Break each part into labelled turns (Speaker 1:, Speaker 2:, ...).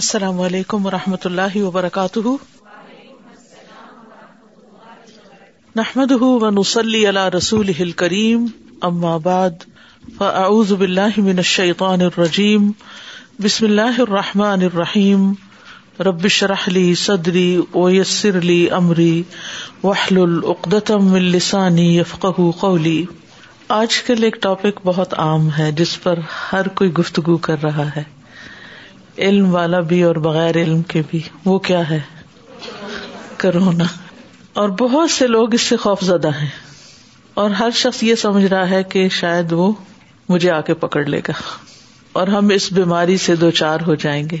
Speaker 1: السلام علیکم و رحمۃ اللہ وبرکاتہ نحمد نسلی اللہ رسول کریم ام آباد الرجیم بسم اللہ الرحمٰن الرحیم ربش رحلی صدری ویسر علی عمری وحل العقدم السانی یفق قولی آج کل ایک ٹاپک بہت عام ہے جس پر ہر کوئی گفتگو کر رہا ہے علم والا بھی اور بغیر علم کے بھی وہ کیا ہے کرونا اور بہت سے لوگ اس سے خوف زدہ ہیں اور ہر شخص یہ سمجھ رہا ہے کہ شاید وہ مجھے آ کے پکڑ لے گا اور ہم اس بیماری سے دو چار ہو جائیں گے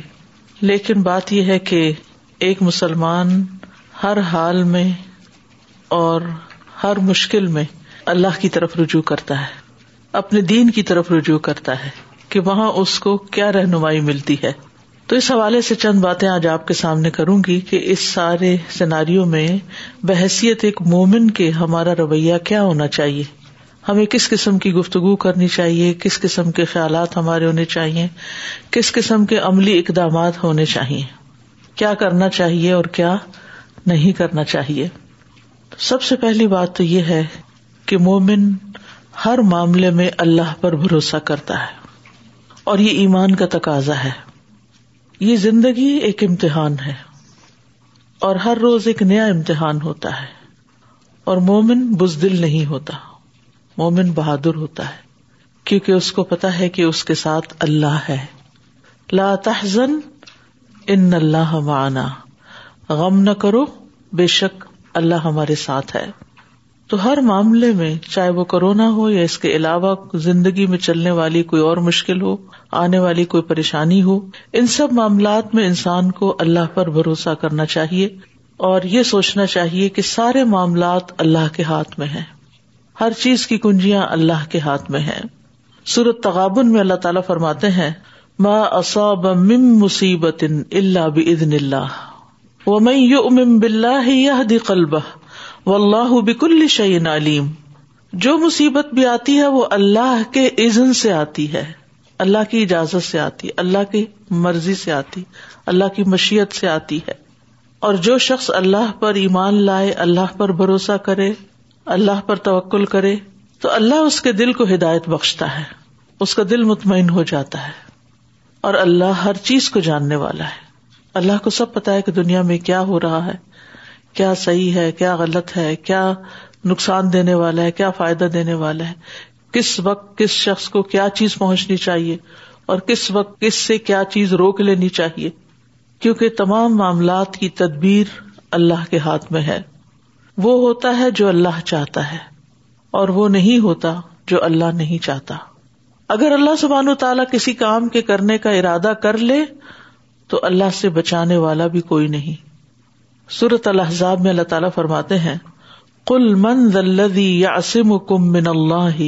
Speaker 1: لیکن بات یہ ہے کہ ایک مسلمان ہر حال میں اور ہر مشکل میں اللہ کی طرف رجوع کرتا ہے اپنے دین کی طرف رجوع کرتا ہے کہ وہاں اس کو کیا رہنمائی ملتی ہے تو اس حوالے سے چند باتیں آج آپ کے سامنے کروں گی کہ اس سارے سیناریوں میں بحثیت ایک مومن کے ہمارا رویہ کیا ہونا چاہیے ہمیں کس قسم کی گفتگو کرنی چاہیے کس قسم کے خیالات ہمارے ہونے چاہیے کس قسم کے عملی اقدامات ہونے چاہیے کیا کرنا چاہیے اور کیا نہیں کرنا چاہیے سب سے پہلی بات تو یہ ہے کہ مومن ہر معاملے میں اللہ پر بھروسہ کرتا ہے اور یہ ایمان کا تقاضا ہے یہ زندگی ایک امتحان ہے اور ہر روز ایک نیا امتحان ہوتا ہے اور مومن بزدل نہیں ہوتا مومن بہادر ہوتا ہے کیونکہ اس کو پتا ہے کہ اس کے ساتھ اللہ ہے لا تحزن ان اللہ معنا غم نہ کرو بے شک اللہ ہمارے ساتھ ہے تو ہر معاملے میں چاہے وہ کرونا ہو یا اس کے علاوہ زندگی میں چلنے والی کوئی اور مشکل ہو آنے والی کوئی پریشانی ہو ان سب معاملات میں انسان کو اللہ پر بھروسہ کرنا چاہیے اور یہ سوچنا چاہیے کہ سارے معاملات اللہ کے ہاتھ میں ہیں ہر چیز کی کنجیاں اللہ کے ہاتھ میں ہیں سورت تغابن میں اللہ تعالیٰ فرماتے ہیں ما اصاب من مصیبت اللہ بإذن اللہ ومن یؤمن باللہ ام قلبہ واللہ بکل شیء علیم جو مصیبت بھی آتی ہے وہ اللہ کے اذن سے آتی ہے اللہ کی اجازت سے آتی اللہ کی مرضی سے آتی اللہ کی مشیت سے آتی ہے اور جو شخص اللہ پر ایمان لائے اللہ پر بھروسہ کرے اللہ پر توکل کرے تو اللہ اس کے دل کو ہدایت بخشتا ہے اس کا دل مطمئن ہو جاتا ہے اور اللہ ہر چیز کو جاننے والا ہے اللہ کو سب پتا ہے کہ دنیا میں کیا ہو رہا ہے کیا صحیح ہے کیا غلط ہے کیا نقصان دینے والا ہے کیا فائدہ دینے والا ہے کس وقت کس شخص کو کیا چیز پہنچنی چاہیے اور کس وقت کس سے کیا چیز روک لینی چاہیے کیونکہ تمام معاملات کی تدبیر اللہ کے ہاتھ میں ہے وہ ہوتا ہے جو اللہ چاہتا ہے اور وہ نہیں ہوتا جو اللہ نہیں چاہتا اگر اللہ سبحان و تعالیٰ کسی کام کے کرنے کا ارادہ کر لے تو اللہ سے بچانے والا بھی کوئی نہیں سورت الحضاب میں اللہ تعالیٰ فرماتے ہیں کل مند الدی یا اسم کم من اللہ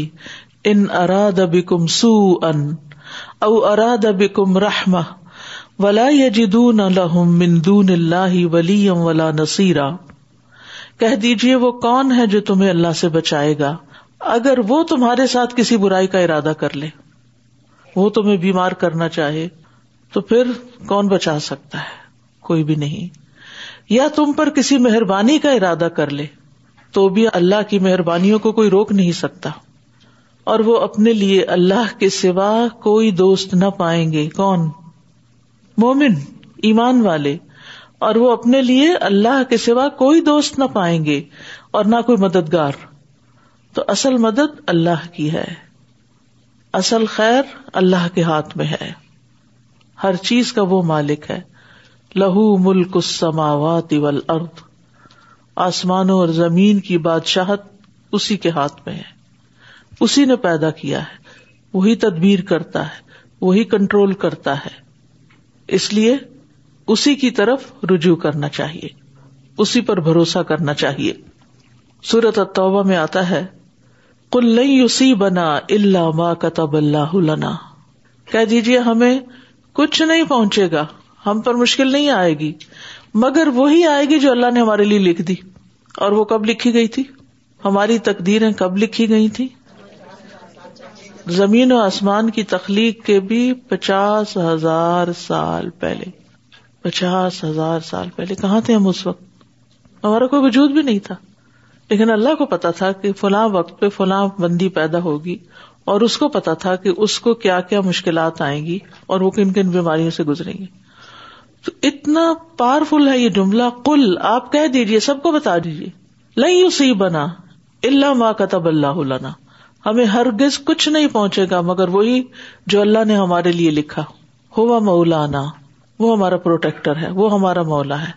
Speaker 1: ان اراد کم سو ان او اراد رحم ولا اللہ ولا نصیرا کہہ دیجیے وہ کون ہے جو تمہیں اللہ سے بچائے گا اگر وہ تمہارے ساتھ کسی برائی کا ارادہ کر لے وہ تمہیں بیمار کرنا چاہے تو پھر کون بچا سکتا ہے کوئی بھی نہیں یا تم پر کسی مہربانی کا ارادہ کر لے تو بھی اللہ کی مہربانیوں کو کوئی روک نہیں سکتا اور وہ اپنے لیے اللہ کے سوا کوئی دوست نہ پائیں گے کون مومن ایمان والے اور وہ اپنے لیے اللہ کے سوا کوئی دوست نہ پائیں گے اور نہ کوئی مددگار تو اصل مدد اللہ کی ہے اصل خیر اللہ کے ہاتھ میں ہے ہر چیز کا وہ مالک ہے لہو ملک السماوات والارض آسمانوں اور زمین کی بادشاہت اسی کے ہاتھ میں ہے اسی نے پیدا کیا ہے وہی تدبیر کرتا ہے وہی کنٹرول کرتا ہے اس لیے اسی کی طرف رجوع کرنا چاہیے اسی پر بھروسہ کرنا چاہیے سورت التوبہ میں آتا ہے کل اسی بنا اللہ ما کتب اللہ کہہ دیجیے ہمیں کچھ نہیں پہنچے گا ہم پر مشکل نہیں آئے گی مگر وہی آئے گی جو اللہ نے ہمارے لیے لکھ دی اور وہ کب لکھی گئی تھی ہماری تقدیریں کب لکھی گئی تھی زمین و آسمان کی تخلیق کے بھی پچاس ہزار سال پہلے پچاس ہزار سال پہلے کہاں تھے ہم اس وقت ہمارا کوئی وجود بھی نہیں تھا لیکن اللہ کو پتا تھا کہ فلاں وقت پہ فلاں بندی پیدا ہوگی اور اس کو پتا تھا کہ اس کو کیا کیا مشکلات آئیں گی اور وہ کن کن بیماریوں سے گزریں گی تو اتنا پاور فل ہے یہ جملہ کل آپ کہہ دیجیے سب کو بتا دیجیے نہیں اسی بنا اللہ ما کا تب اللہ ہمیں ہر گز کچھ نہیں پہنچے گا مگر وہی جو اللہ نے ہمارے لیے لکھا ہوا مولانا وہ ہمارا پروٹیکٹر ہے وہ ہمارا مولا ہے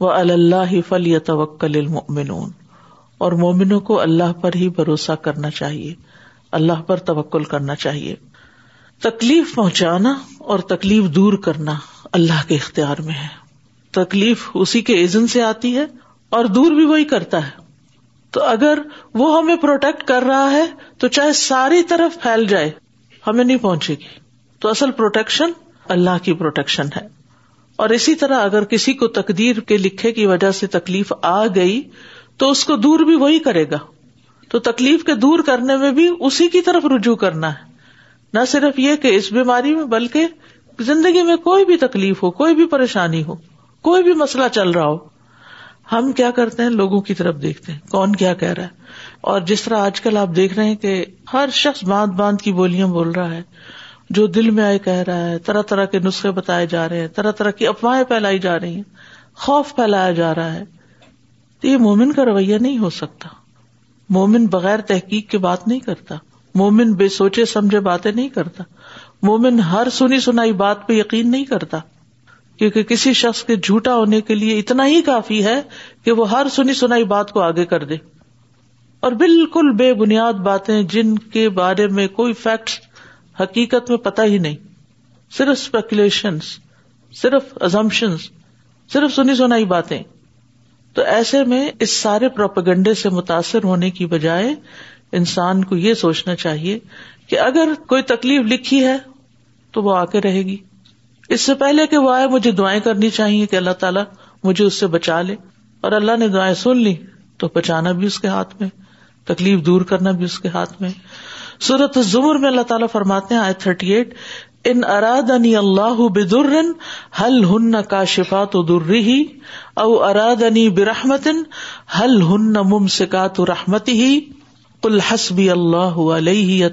Speaker 1: وہ اللہ ہی فل یا توکل المؤمنون اور مومنوں کو اللہ پر ہی بھروسہ کرنا چاہیے اللہ پر توکل کرنا چاہیے تکلیف پہنچانا اور تکلیف دور کرنا اللہ کے اختیار میں ہے تکلیف اسی کے ایزن سے آتی ہے اور دور بھی وہی کرتا ہے تو اگر وہ ہمیں پروٹیکٹ کر رہا ہے تو چاہے ساری طرف پھیل جائے ہمیں نہیں پہنچے گی تو اصل پروٹیکشن اللہ کی پروٹیکشن ہے اور اسی طرح اگر کسی کو تقدیر کے لکھے کی وجہ سے تکلیف آ گئی تو اس کو دور بھی وہی کرے گا تو تکلیف کے دور کرنے میں بھی اسی کی طرف رجوع کرنا ہے نہ صرف یہ کہ اس بیماری میں بلکہ زندگی میں کوئی بھی تکلیف ہو کوئی بھی پریشانی ہو کوئی بھی مسئلہ چل رہا ہو ہم کیا کرتے ہیں لوگوں کی طرف دیکھتے ہیں کون کیا کہہ رہا ہے اور جس طرح آج کل آپ دیکھ رہے ہیں کہ ہر شخص باندھ باندھ کی بولیاں بول رہا ہے جو دل میں آئے کہہ رہا ہے طرح طرح کے نسخے بتائے جا رہے ہیں طرح طرح کی افواہیں پھیلائی جا رہی ہیں خوف پھیلایا جا رہا ہے تو یہ مومن کا رویہ نہیں ہو سکتا مومن بغیر تحقیق کے بات نہیں کرتا مومن بے سوچے سمجھے باتیں نہیں کرتا مومن ہر سنی سنائی بات پہ یقین نہیں کرتا کیونکہ کسی شخص کے جھوٹا ہونے کے لیے اتنا ہی کافی ہے کہ وہ ہر سنی سنائی بات کو آگے کر دے اور بالکل بے بنیاد باتیں جن کے بارے میں کوئی فیکٹ حقیقت میں پتہ ہی نہیں صرف اسپیکولیشن صرف ازمپشن صرف سنی سنائی باتیں تو ایسے میں اس سارے پروپگنڈے سے متاثر ہونے کی بجائے انسان کو یہ سوچنا چاہیے کہ اگر کوئی تکلیف لکھی ہے تو وہ آ کے رہے گی اس سے پہلے کہ وہ آئے مجھے دعائیں کرنی چاہیے کہ اللہ تعالیٰ مجھے اس سے بچا لے اور اللہ نے دعائیں سن لی تو بچانا بھی اس کے ہاتھ میں تکلیف دور کرنا بھی اس کے ہاتھ میں سورت زمر میں اللہ تعالیٰ فرماتے ہیں آئے تھرٹی ایٹ ان اراد انی اللہ حل ہن کا شفا تو در ہی او انی برحمتن حل ہن مم سکا تو رحمتی ہی کل حسبی اللہ علیہ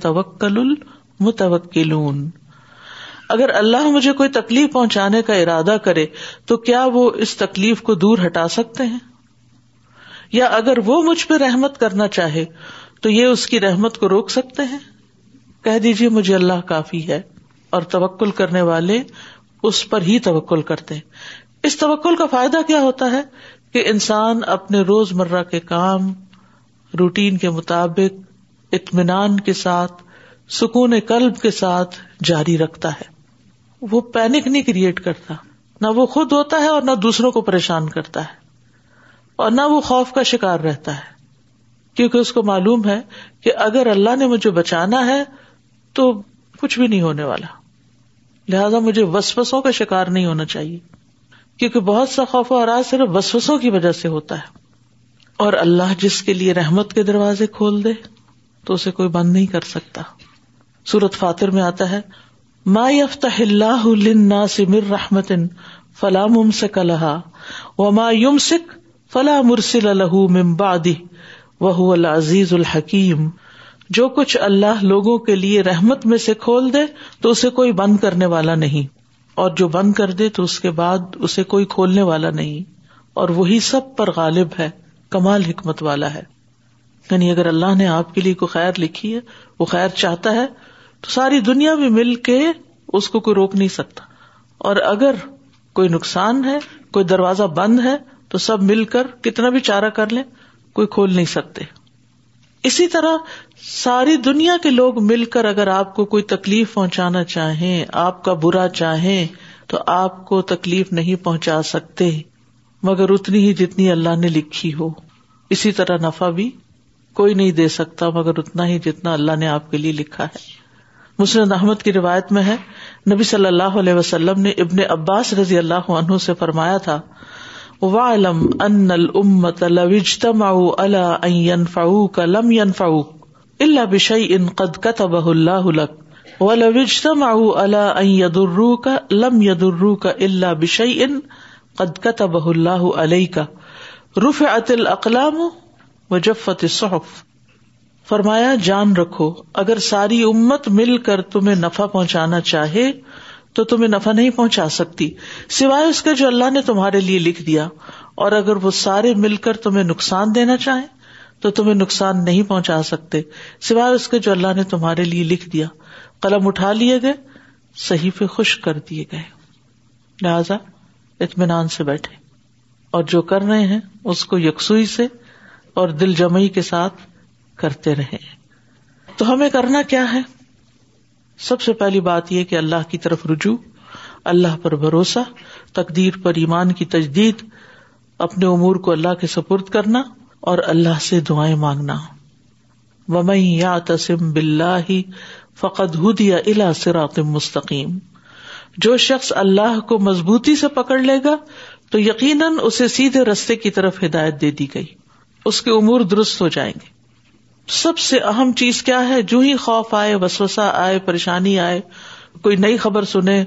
Speaker 1: اگر اللہ مجھے کوئی تکلیف پہنچانے کا ارادہ کرے تو کیا وہ اس تکلیف کو دور ہٹا سکتے ہیں یا اگر وہ مجھ پہ رحمت کرنا چاہے تو یہ اس کی رحمت کو روک سکتے ہیں کہہ دیجیے مجھے اللہ کافی ہے اور توکل کرنے والے اس پر ہی توکل کرتے ہیں اس توکل کا فائدہ کیا ہوتا ہے کہ انسان اپنے روز مرہ کے کام روٹین کے مطابق اطمینان کے ساتھ سکون کلب کے ساتھ جاری رکھتا ہے وہ پینک نہیں کریٹ کرتا نہ وہ خود ہوتا ہے اور نہ دوسروں کو پریشان کرتا ہے اور نہ وہ خوف کا شکار رہتا ہے کیونکہ اس کو معلوم ہے کہ اگر اللہ نے مجھے بچانا ہے تو کچھ بھی نہیں ہونے والا لہذا مجھے وسوسوں کا شکار نہیں ہونا چاہیے کیونکہ بہت سا خوف و اراض صرف وسوسوں کی وجہ سے ہوتا ہے اور اللہ جس کے لیے رحمت کے دروازے کھول دے تو اسے کوئی بند نہیں کر سکتا سورت فاتر میں آتا ہے فلاں کلحا و ما یوم سکھ فلا مرسل الح ممبادی وہ العزیز الحکیم جو کچھ اللہ لوگوں کے لیے رحمت میں سے کھول دے تو اسے کوئی بند کرنے والا نہیں اور جو بند کر دے تو اس کے بعد اسے کوئی کھولنے والا نہیں اور وہی سب پر غالب ہے کمال حکمت والا ہے یعنی اگر اللہ نے آپ کے لیے کوئی خیر لکھی ہے وہ خیر چاہتا ہے تو ساری دنیا میں مل کے اس کو کوئی روک نہیں سکتا اور اگر کوئی نقصان ہے کوئی دروازہ بند ہے تو سب مل کر کتنا بھی چارہ کر لیں کوئی کھول نہیں سکتے اسی طرح ساری دنیا کے لوگ مل کر اگر آپ کو کوئی تکلیف پہنچانا چاہیں آپ کا برا چاہیں تو آپ کو تکلیف نہیں پہنچا سکتے مگر اتنی ہی جتنی اللہ نے لکھی ہو اسی طرح نفع بھی کوئی نہیں دے سکتا مگر اتنا ہی جتنا اللہ نے آپ کے لیے لکھا ہے مسلم احمد کی روایت میں ہے نبی صلی اللہ علیہ وسلم نے ابن عباس رضی اللہ عنہ سے فرمایا تھا وم انتظم او اللہ این فاؤ کا لم ان فاو اللہ بشئی ان قد کت و اللہ وجتم او اللہ یدر رح کا لم یدرح کا اللہ قدکت ابہ اللہ علیہ کا رف ات القلام و جفت صحف فرمایا جان رکھو اگر ساری امت مل کر تمہیں نفع پہنچانا چاہے تو تمہیں نفع نہیں پہنچا سکتی سوائے اس کے جو اللہ نے تمہارے لیے لکھ دیا اور اگر وہ سارے مل کر تمہیں نقصان دینا چاہیں تو تمہیں نقصان نہیں پہنچا سکتے سوائے اس کے جو اللہ نے تمہارے لیے لکھ دیا قلم اٹھا لیے گئے صحیح پہ خشک کر دیے گئے لہذا اطمینان سے بیٹھے اور جو کر رہے ہیں اس کو یکسوئی سے اور دل جمعی کے ساتھ کرتے رہے تو ہمیں کرنا کیا ہے سب سے پہلی بات یہ کہ اللہ کی طرف رجوع اللہ پر بھروسہ تقدیر پر ایمان کی تجدید اپنے امور کو اللہ کے سپرد کرنا اور اللہ سے دعائیں مانگنا ومئی یا تسم بلّہ فقت ہد یا الا مستقیم جو شخص اللہ کو مضبوطی سے پکڑ لے گا تو یقیناً اسے سیدھے رستے کی طرف ہدایت دے دی گئی اس کے امور درست ہو جائیں گے سب سے اہم چیز کیا ہے جو ہی خوف آئے وسوسا آئے پریشانی آئے کوئی نئی خبر سنیں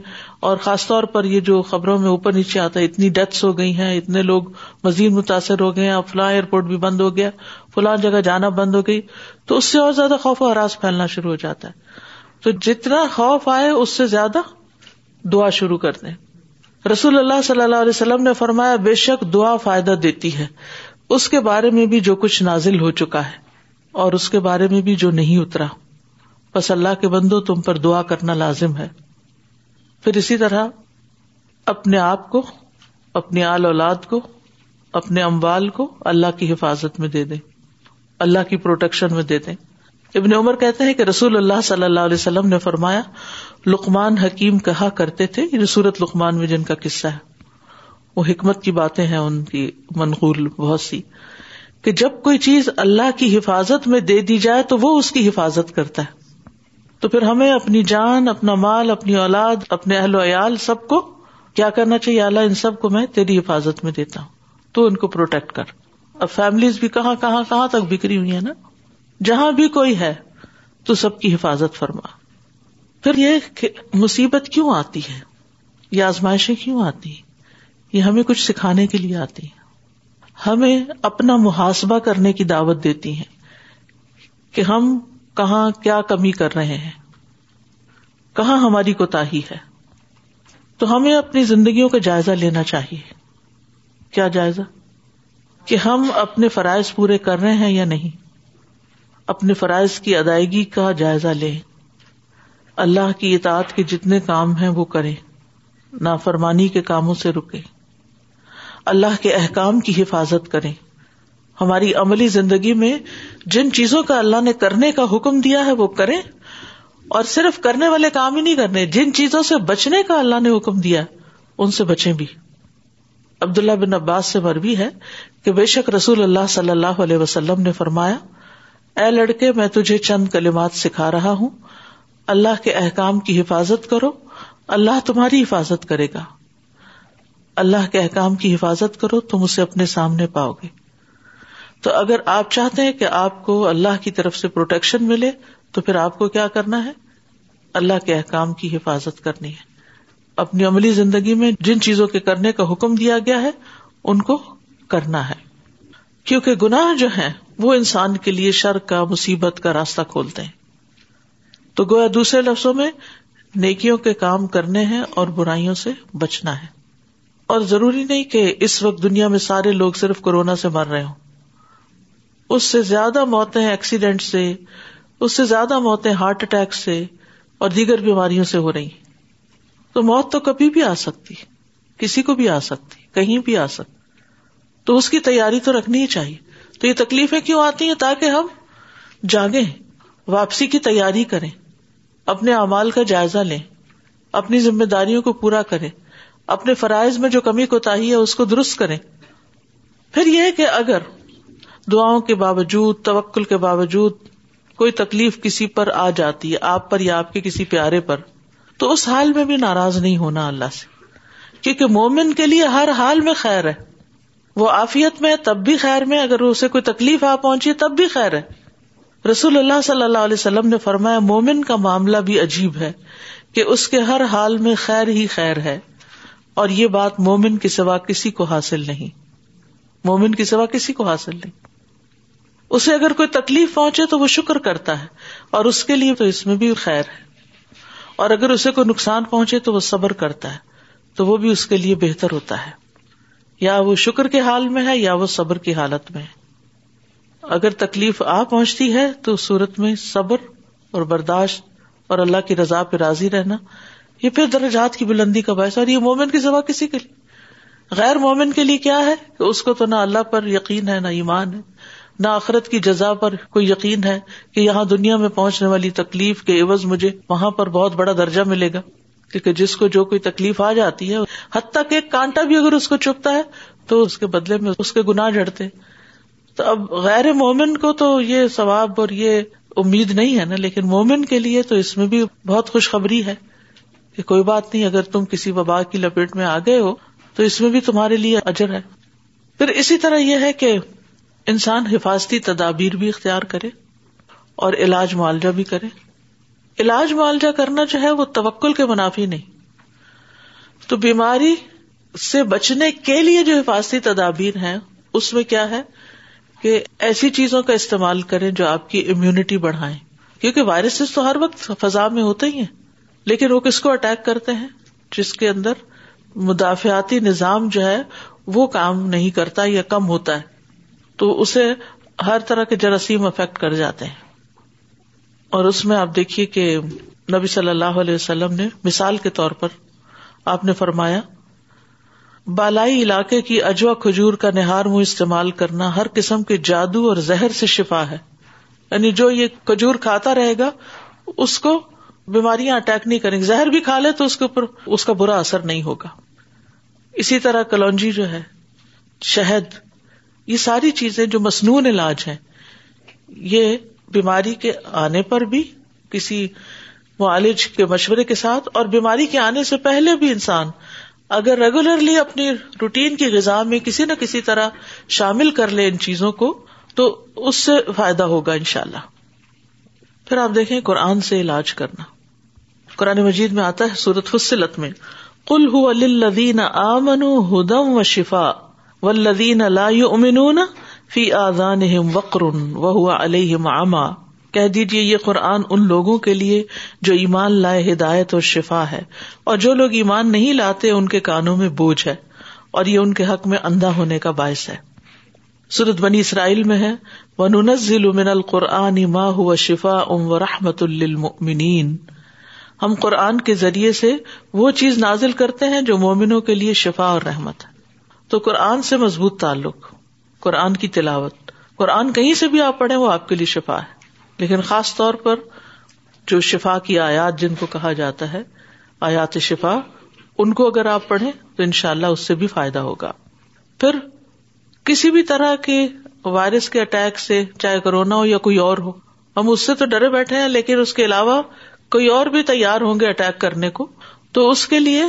Speaker 1: اور خاص طور پر یہ جو خبروں میں اوپر نیچے آتا ہے اتنی ڈیتھس ہو گئی ہیں اتنے لوگ مزید متاثر ہو گئے ہیں فلاں ایئرپورٹ بھی بند ہو گیا فلاں جگہ جانا بند ہو گئی تو اس سے اور زیادہ خوف و حراس پھیلنا شروع ہو جاتا ہے تو جتنا خوف آئے اس سے زیادہ دعا شروع کر دیں رسول اللہ صلی اللہ علیہ وسلم نے فرمایا بے شک دعا فائدہ دیتی ہے اس کے بارے میں بھی جو کچھ نازل ہو چکا ہے اور اس کے بارے میں بھی جو نہیں اترا بس اللہ کے بندو تم پر دعا کرنا لازم ہے پھر اسی طرح اپنے آپ کو اپنی آل اولاد کو اپنے اموال کو اللہ کی حفاظت میں دے دیں اللہ کی پروٹیکشن میں دے دیں ابن عمر کہتے ہیں کہ رسول اللہ صلی اللہ علیہ وسلم نے فرمایا لکمان حکیم کہا کرتے تھے سورت لکمان میں جن کا قصہ ہے وہ حکمت کی باتیں ہیں ان کی منقول بہت سی کہ جب کوئی چیز اللہ کی حفاظت میں دے دی جائے تو وہ اس کی حفاظت کرتا ہے تو پھر ہمیں اپنی جان اپنا مال اپنی اولاد اپنے اہل و عیال سب کو کیا کرنا چاہیے اللہ ان سب کو میں تیری حفاظت میں دیتا ہوں تو ان کو پروٹیکٹ کر اب فیملیز بھی کہاں کہاں کہاں تک بکری ہوئی ہے نا جہاں بھی کوئی ہے تو سب کی حفاظت فرما پھر یہ مصیبت کیوں آتی ہے یہ آزمائشیں کیوں آتی یہ ہمیں کچھ سکھانے کے لیے آتی ہیں ہمیں اپنا محاسبہ کرنے کی دعوت دیتی ہیں کہ ہم کہاں کیا کمی کر رہے ہیں کہاں ہماری ہی ہے تو ہمیں اپنی زندگیوں کا جائزہ لینا چاہیے کیا جائزہ کہ ہم اپنے فرائض پورے کر رہے ہیں یا نہیں اپنے فرائض کی ادائیگی کا جائزہ لیں اللہ کی اطاعت کے جتنے کام ہیں وہ کریں نافرمانی کے کاموں سے رکے اللہ کے احکام کی حفاظت کریں ہماری عملی زندگی میں جن چیزوں کا اللہ نے کرنے کا حکم دیا ہے وہ کریں اور صرف کرنے والے کام ہی نہیں کرنے جن چیزوں سے بچنے کا اللہ نے حکم دیا ان سے بچیں بھی عبداللہ بن عباس سے مروی ہے کہ بے شک رسول اللہ صلی اللہ علیہ وسلم نے فرمایا اے لڑکے میں تجھے چند کلمات سکھا رہا ہوں اللہ کے احکام کی حفاظت کرو اللہ تمہاری حفاظت کرے گا اللہ کے احکام کی حفاظت کرو تم اسے اپنے سامنے پاؤ گے تو اگر آپ چاہتے ہیں کہ آپ کو اللہ کی طرف سے پروٹیکشن ملے تو پھر آپ کو کیا کرنا ہے اللہ کے احکام کی حفاظت کرنی ہے اپنی عملی زندگی میں جن چیزوں کے کرنے کا حکم دیا گیا ہے ان کو کرنا ہے کیونکہ گناہ جو ہیں وہ انسان کے لیے شر کا مصیبت کا راستہ کھولتے ہیں تو گویا دوسرے لفظوں میں نیکیوں کے کام کرنے ہیں اور برائیوں سے بچنا ہے اور ضروری نہیں کہ اس وقت دنیا میں سارے لوگ صرف کورونا سے مر رہے ہوں اس سے زیادہ موتیں ایکسیڈینٹ سے اس سے زیادہ موتیں ہارٹ اٹیک سے اور دیگر بیماریوں سے ہو رہی تو موت تو کبھی بھی آ سکتی کسی کو بھی آ سکتی کہیں بھی آ سکتی تو اس کی تیاری تو رکھنی ہی چاہیے تو یہ تکلیفیں کیوں آتی ہیں تاکہ ہم جاگیں واپسی کی تیاری کریں اپنے اعمال کا جائزہ لیں اپنی ذمہ داریوں کو پورا کریں اپنے فرائض میں جو کمی کوتا ہے اس کو درست کریں پھر یہ کہ اگر دعاؤں کے باوجود توکل کے باوجود کوئی تکلیف کسی پر آ جاتی ہے آپ پر یا آپ کے کسی پیارے پر تو اس حال میں بھی ناراض نہیں ہونا اللہ سے کیونکہ مومن کے لیے ہر حال میں خیر ہے وہ آفیت میں تب بھی خیر میں اگر اسے کوئی تکلیف آ پہنچی تب بھی خیر ہے رسول اللہ صلی اللہ علیہ وسلم نے فرمایا مومن کا معاملہ بھی عجیب ہے کہ اس کے ہر حال میں خیر ہی خیر ہے اور یہ بات مومن کے سوا کسی کو حاصل نہیں مومن کے سوا کسی کو حاصل نہیں اسے اگر کوئی تکلیف پہنچے تو وہ شکر کرتا ہے اور اس کے لیے تو اس میں بھی خیر ہے اور اگر اسے کوئی نقصان پہنچے تو وہ صبر کرتا ہے تو وہ بھی اس کے لیے بہتر ہوتا ہے یا وہ شکر کے حال میں ہے یا وہ صبر کی حالت میں ہے اگر تکلیف آ پہنچتی ہے تو سورت میں صبر اور برداشت اور اللہ کی رضا پہ راضی رہنا یہ پھر درجات کی بلندی کا باعث اور یہ مومن کی سوا کسی کے لیے غیر مومن کے لیے کیا ہے کہ اس کو تو نہ اللہ پر یقین ہے نہ ایمان ہے نہ آخرت کی جزا پر کوئی یقین ہے کہ یہاں دنیا میں پہنچنے والی تکلیف کے عوض مجھے وہاں پر بہت بڑا درجہ ملے گا کیونکہ جس کو جو کوئی تکلیف آ جاتی ہے حتیٰ کہ ایک کانٹا بھی اگر اس کو چپتا ہے تو اس کے بدلے میں اس کے گنا جڑتے تو اب غیر مومن کو تو یہ ثواب اور یہ امید نہیں ہے نا لیکن مومن کے لیے تو اس میں بھی بہت خوشخبری ہے کہ کوئی بات نہیں اگر تم کسی وبا کی لپیٹ میں آ گئے ہو تو اس میں بھی تمہارے لیے اجر ہے پھر اسی طرح یہ ہے کہ انسان حفاظتی تدابیر بھی اختیار کرے اور علاج معالجہ بھی کرے علاج معالجہ کرنا جو ہے وہ توکل کے منافی نہیں تو بیماری سے بچنے کے لیے جو حفاظتی تدابیر ہیں اس میں کیا ہے کہ ایسی چیزوں کا استعمال کریں جو آپ کی امیونٹی بڑھائیں کیونکہ وائرسز تو ہر وقت فضا میں ہوتے ہی ہیں لیکن وہ کس کو اٹیک کرتے ہیں جس کے اندر مدافعتی نظام جو ہے وہ کام نہیں کرتا یا کم ہوتا ہے تو اسے ہر طرح کے جراثیم افیکٹ کر جاتے ہیں اور اس میں آپ دیکھیے کہ نبی صلی اللہ علیہ وسلم نے مثال کے طور پر آپ نے فرمایا بالائی علاقے کی اجوا کھجور کا نہار منہ استعمال کرنا ہر قسم کے جادو اور زہر سے شفا ہے یعنی جو یہ کھجور کھاتا رہے گا اس کو بیماریاں اٹیک نہیں کریں گے زہر بھی کھا لے تو اس کے اوپر اس کا برا اثر نہیں ہوگا اسی طرح کلونجی جو ہے شہد یہ ساری چیزیں جو مصنون علاج ہیں یہ بیماری کے آنے پر بھی کسی معالج کے مشورے کے ساتھ اور بیماری کے آنے سے پہلے بھی انسان اگر ریگولرلی اپنی روٹین کی غذا میں کسی نہ کسی طرح شامل کر لے ان چیزوں کو تو اس سے فائدہ ہوگا ان شاء اللہ پھر آپ دیکھیں قرآن سے علاج کرنا قرآن مجید میں آتا ہے سورت فصلت میں کل ہُو ہدم و شفا لا ودینا فی آزان وقر و ہوا علیہ عما کہہ دیجیے یہ قرآن ان لوگوں کے لیے جو ایمان لائے ہدایت اور شفا ہے اور جو لوگ ایمان نہیں لاتے ان کے کانوں میں بوجھ ہے اور یہ ان کے حق میں اندھا ہونے کا باعث ہے سرت بنی اسرائیل میں ہے ونز من القرآن ما هو شفا ام و رحمت المنین ہم قرآن کے ذریعے سے وہ چیز نازل کرتے ہیں جو مومنوں کے لیے شفا اور رحمت ہے تو قرآن سے مضبوط تعلق قرآن کی تلاوت قرآن کہیں سے بھی آپ پڑھیں وہ آپ کے لیے شفا ہے لیکن خاص طور پر جو شفا کی آیات جن کو کہا جاتا ہے آیات شفا ان کو اگر آپ پڑھیں تو ان شاء اللہ اس سے بھی فائدہ ہوگا پھر کسی بھی طرح کے وائرس کے اٹیک سے چاہے کورونا ہو یا کوئی اور ہو ہم اس سے تو ڈرے بیٹھے ہیں لیکن اس کے علاوہ کوئی اور بھی تیار ہوں گے اٹیک کرنے کو تو اس کے لیے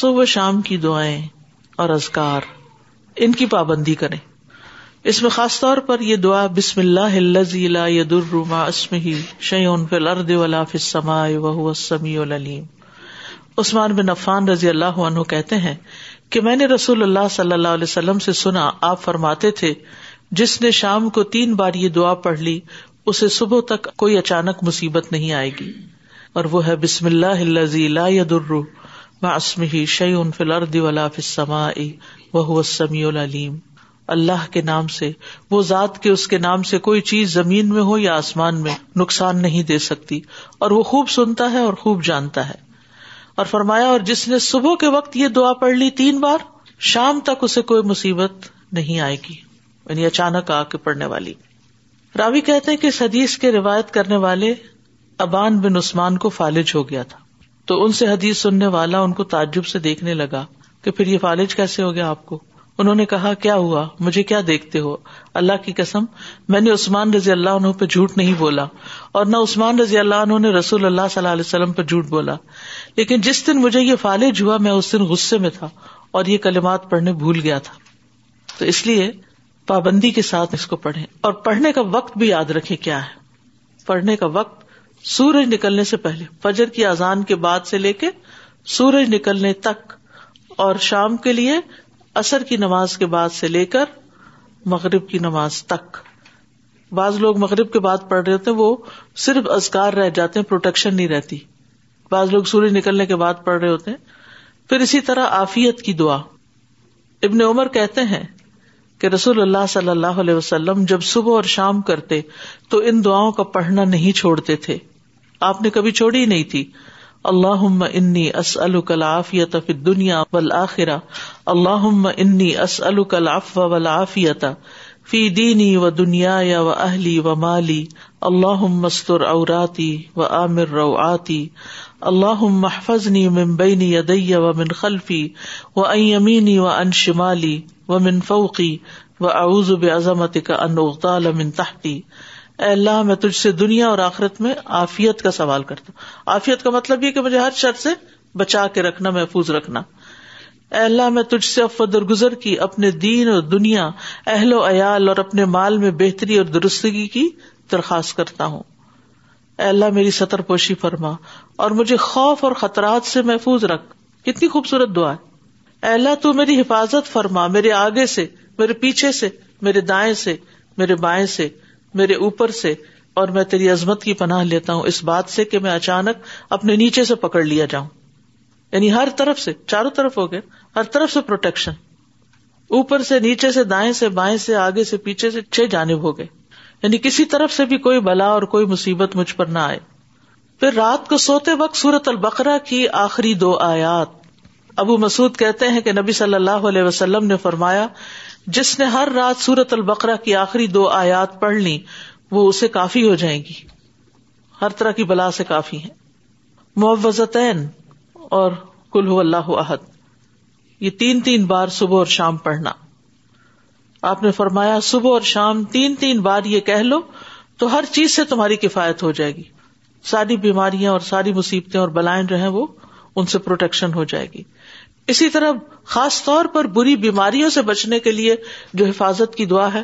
Speaker 1: صبح شام کی دعائیں اور ازکار ان کی پابندی کریں اس میں خاص طور پر یہ دعا بسم اللہ الارض ولا فی السماء ہی السمیع ولیم عثمان بن عفان رضی اللہ عنہ کہتے ہیں کہ میں نے رسول اللہ صلی اللہ علیہ وسلم سے سنا آپ فرماتے تھے جس نے شام کو تین بار یہ دعا پڑھ لی اسے صبح تک کوئی اچانک مصیبت نہیں آئے گی اور وہ ہے بسم اللہ الزی فی الارض ولا ہی السماء وهو السمیع العلیم اللہ کے نام سے وہ ذات کے اس کے نام سے کوئی چیز زمین میں ہو یا آسمان میں نقصان نہیں دے سکتی اور وہ خوب سنتا ہے اور خوب جانتا ہے اور فرمایا اور جس نے صبح کے وقت یہ دعا پڑھ لی تین بار شام تک اسے کوئی مصیبت نہیں آئے گی یعنی اچانک آ کے پڑنے والی راوی کہتے ہیں کہ حدیث کے روایت کرنے والے ابان بن عثمان کو فالج ہو گیا تھا تو ان سے حدیث سننے والا ان کو تعجب سے دیکھنے لگا کہ پھر یہ فالج کیسے ہو گیا آپ کو انہوں نے کہا کیا ہوا مجھے کیا دیکھتے ہو اللہ کی قسم میں نے عثمان رضی اللہ عنہ پہ جھوٹ نہیں بولا اور نہ عثمان رضی اللہ عنہ نے رسول اللہ صلی اللہ علیہ وسلم پہ جھوٹ بولا لیکن جس دن مجھے یہ فالج ہوا میں اس دن غصے میں تھا اور یہ کلمات پڑھنے بھول گیا تھا تو اس لیے پابندی کے ساتھ اس کو پڑھیں اور پڑھنے کا وقت بھی یاد رکھے کیا ہے پڑھنے کا وقت سورج نکلنے سے پہلے فجر کی اذان کے بعد سے لے کے سورج نکلنے تک اور شام کے لیے اثر کی نماز کے بعد سے لے کر مغرب کی نماز تک بعض لوگ مغرب کے بعد پڑھ رہے ہوتے وہ صرف ازکار رہ جاتے ہیں پروٹیکشن نہیں رہتی بعض لوگ سورج نکلنے کے بعد پڑھ رہے ہوتے ہیں پھر اسی طرح آفیت کی دعا ابن عمر کہتے ہیں کہ رسول اللہ صلی اللہ علیہ وسلم جب صبح اور شام کرتے تو ان دعاؤں کا پڑھنا نہیں چھوڑتے تھے آپ نے کبھی چھوڑی نہیں تھی اللہ انی اس العافیت فی دنیا اللہ انی اسلو کل اف ولافیت فی دینی و دنیاء و اہلی و مالی اللہ مستر اوراتی و عامر روعتی اللہ محفظنی من بین یا و من خلفی و ائمینی و ان شمالی و من فوقی و اعوذ بعظمتک ان اغتال من تحتی اے اللہ میں تجھ سے دنیا اور آخرت میں عافیت کا سوال کرتا ہوں آفیت کا مطلب یہ کہ مجھے ہر شرط سے بچا کے رکھنا محفوظ رکھنا اے اللہ میں تجھ سے کی اپنے دین اور دنیا اہل و عیال اور اپنے مال میں بہتری اور درستگی کی درخواست کرتا ہوں اے اللہ میری سطر پوشی فرما اور مجھے خوف اور خطرات سے محفوظ رکھ کتنی خوبصورت دعا ہے اے اللہ تو میری حفاظت فرما میرے آگے سے میرے پیچھے سے میرے دائیں سے میرے بائیں سے میرے اوپر سے اور میں تیری عظمت کی پناہ لیتا ہوں اس بات سے کہ میں اچانک اپنے نیچے سے پکڑ لیا جاؤں یعنی ہر طرف سے چاروں طرف ہو گیا ہر طرف سے پروٹیکشن اوپر سے نیچے سے دائیں سے بائیں سے آگے سے پیچھے سے چھ جانب ہو گئے یعنی کسی طرف سے بھی کوئی بلا اور کوئی مصیبت مجھ پر نہ آئے پھر رات کو سوتے وقت سورت البقرا کی آخری دو آیات ابو مسعود کہتے ہیں کہ نبی صلی اللہ علیہ وسلم نے فرمایا جس نے ہر رات سورت البقرا کی آخری دو آیات پڑھ لی وہ اسے کافی ہو جائے گی ہر طرح کی بلا سے کافی ہیں معوزت اور کل ہو اللہ عہد یہ تین تین بار صبح اور شام پڑھنا آپ نے فرمایا صبح اور شام تین تین بار یہ کہہ لو تو ہر چیز سے تمہاری کفایت ہو جائے گی ساری بیماریاں اور ساری مصیبتیں اور بلائیں جو ہیں وہ ان سے پروٹیکشن ہو جائے گی اسی طرح خاص طور پر بری بیماریوں سے بچنے کے لیے جو حفاظت کی دعا ہے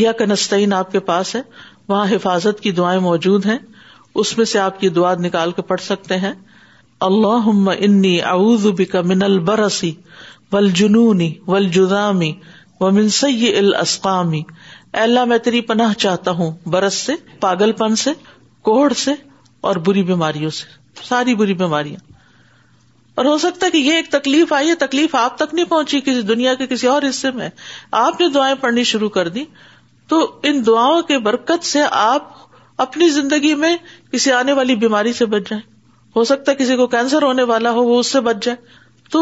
Speaker 1: یا کنستین آپ کے پاس ہے وہاں حفاظت کی دعائیں موجود ہیں اس میں سے آپ کی دعا نکال کے پڑھ سکتے ہیں اللہ انی اعوذ بک من البرسی والجنونی والجذامی ومن و منس اے اللہ میں تیری پناہ چاہتا ہوں برس سے پاگل پن سے کوڑ سے اور بری بیماریوں سے ساری بری بیماریاں اور ہو سکتا ہے کہ یہ ایک تکلیف آئی ہے تکلیف آپ تک نہیں پہنچی کسی دنیا کے کسی اور حصے میں آپ نے دعائیں پڑھنی شروع کر دی تو ان دعاؤں کے برکت سے آپ اپنی زندگی میں کسی آنے والی بیماری سے بچ جائیں ہو سکتا ہے کسی کو کینسر ہونے والا ہو وہ اس سے بچ جائے تو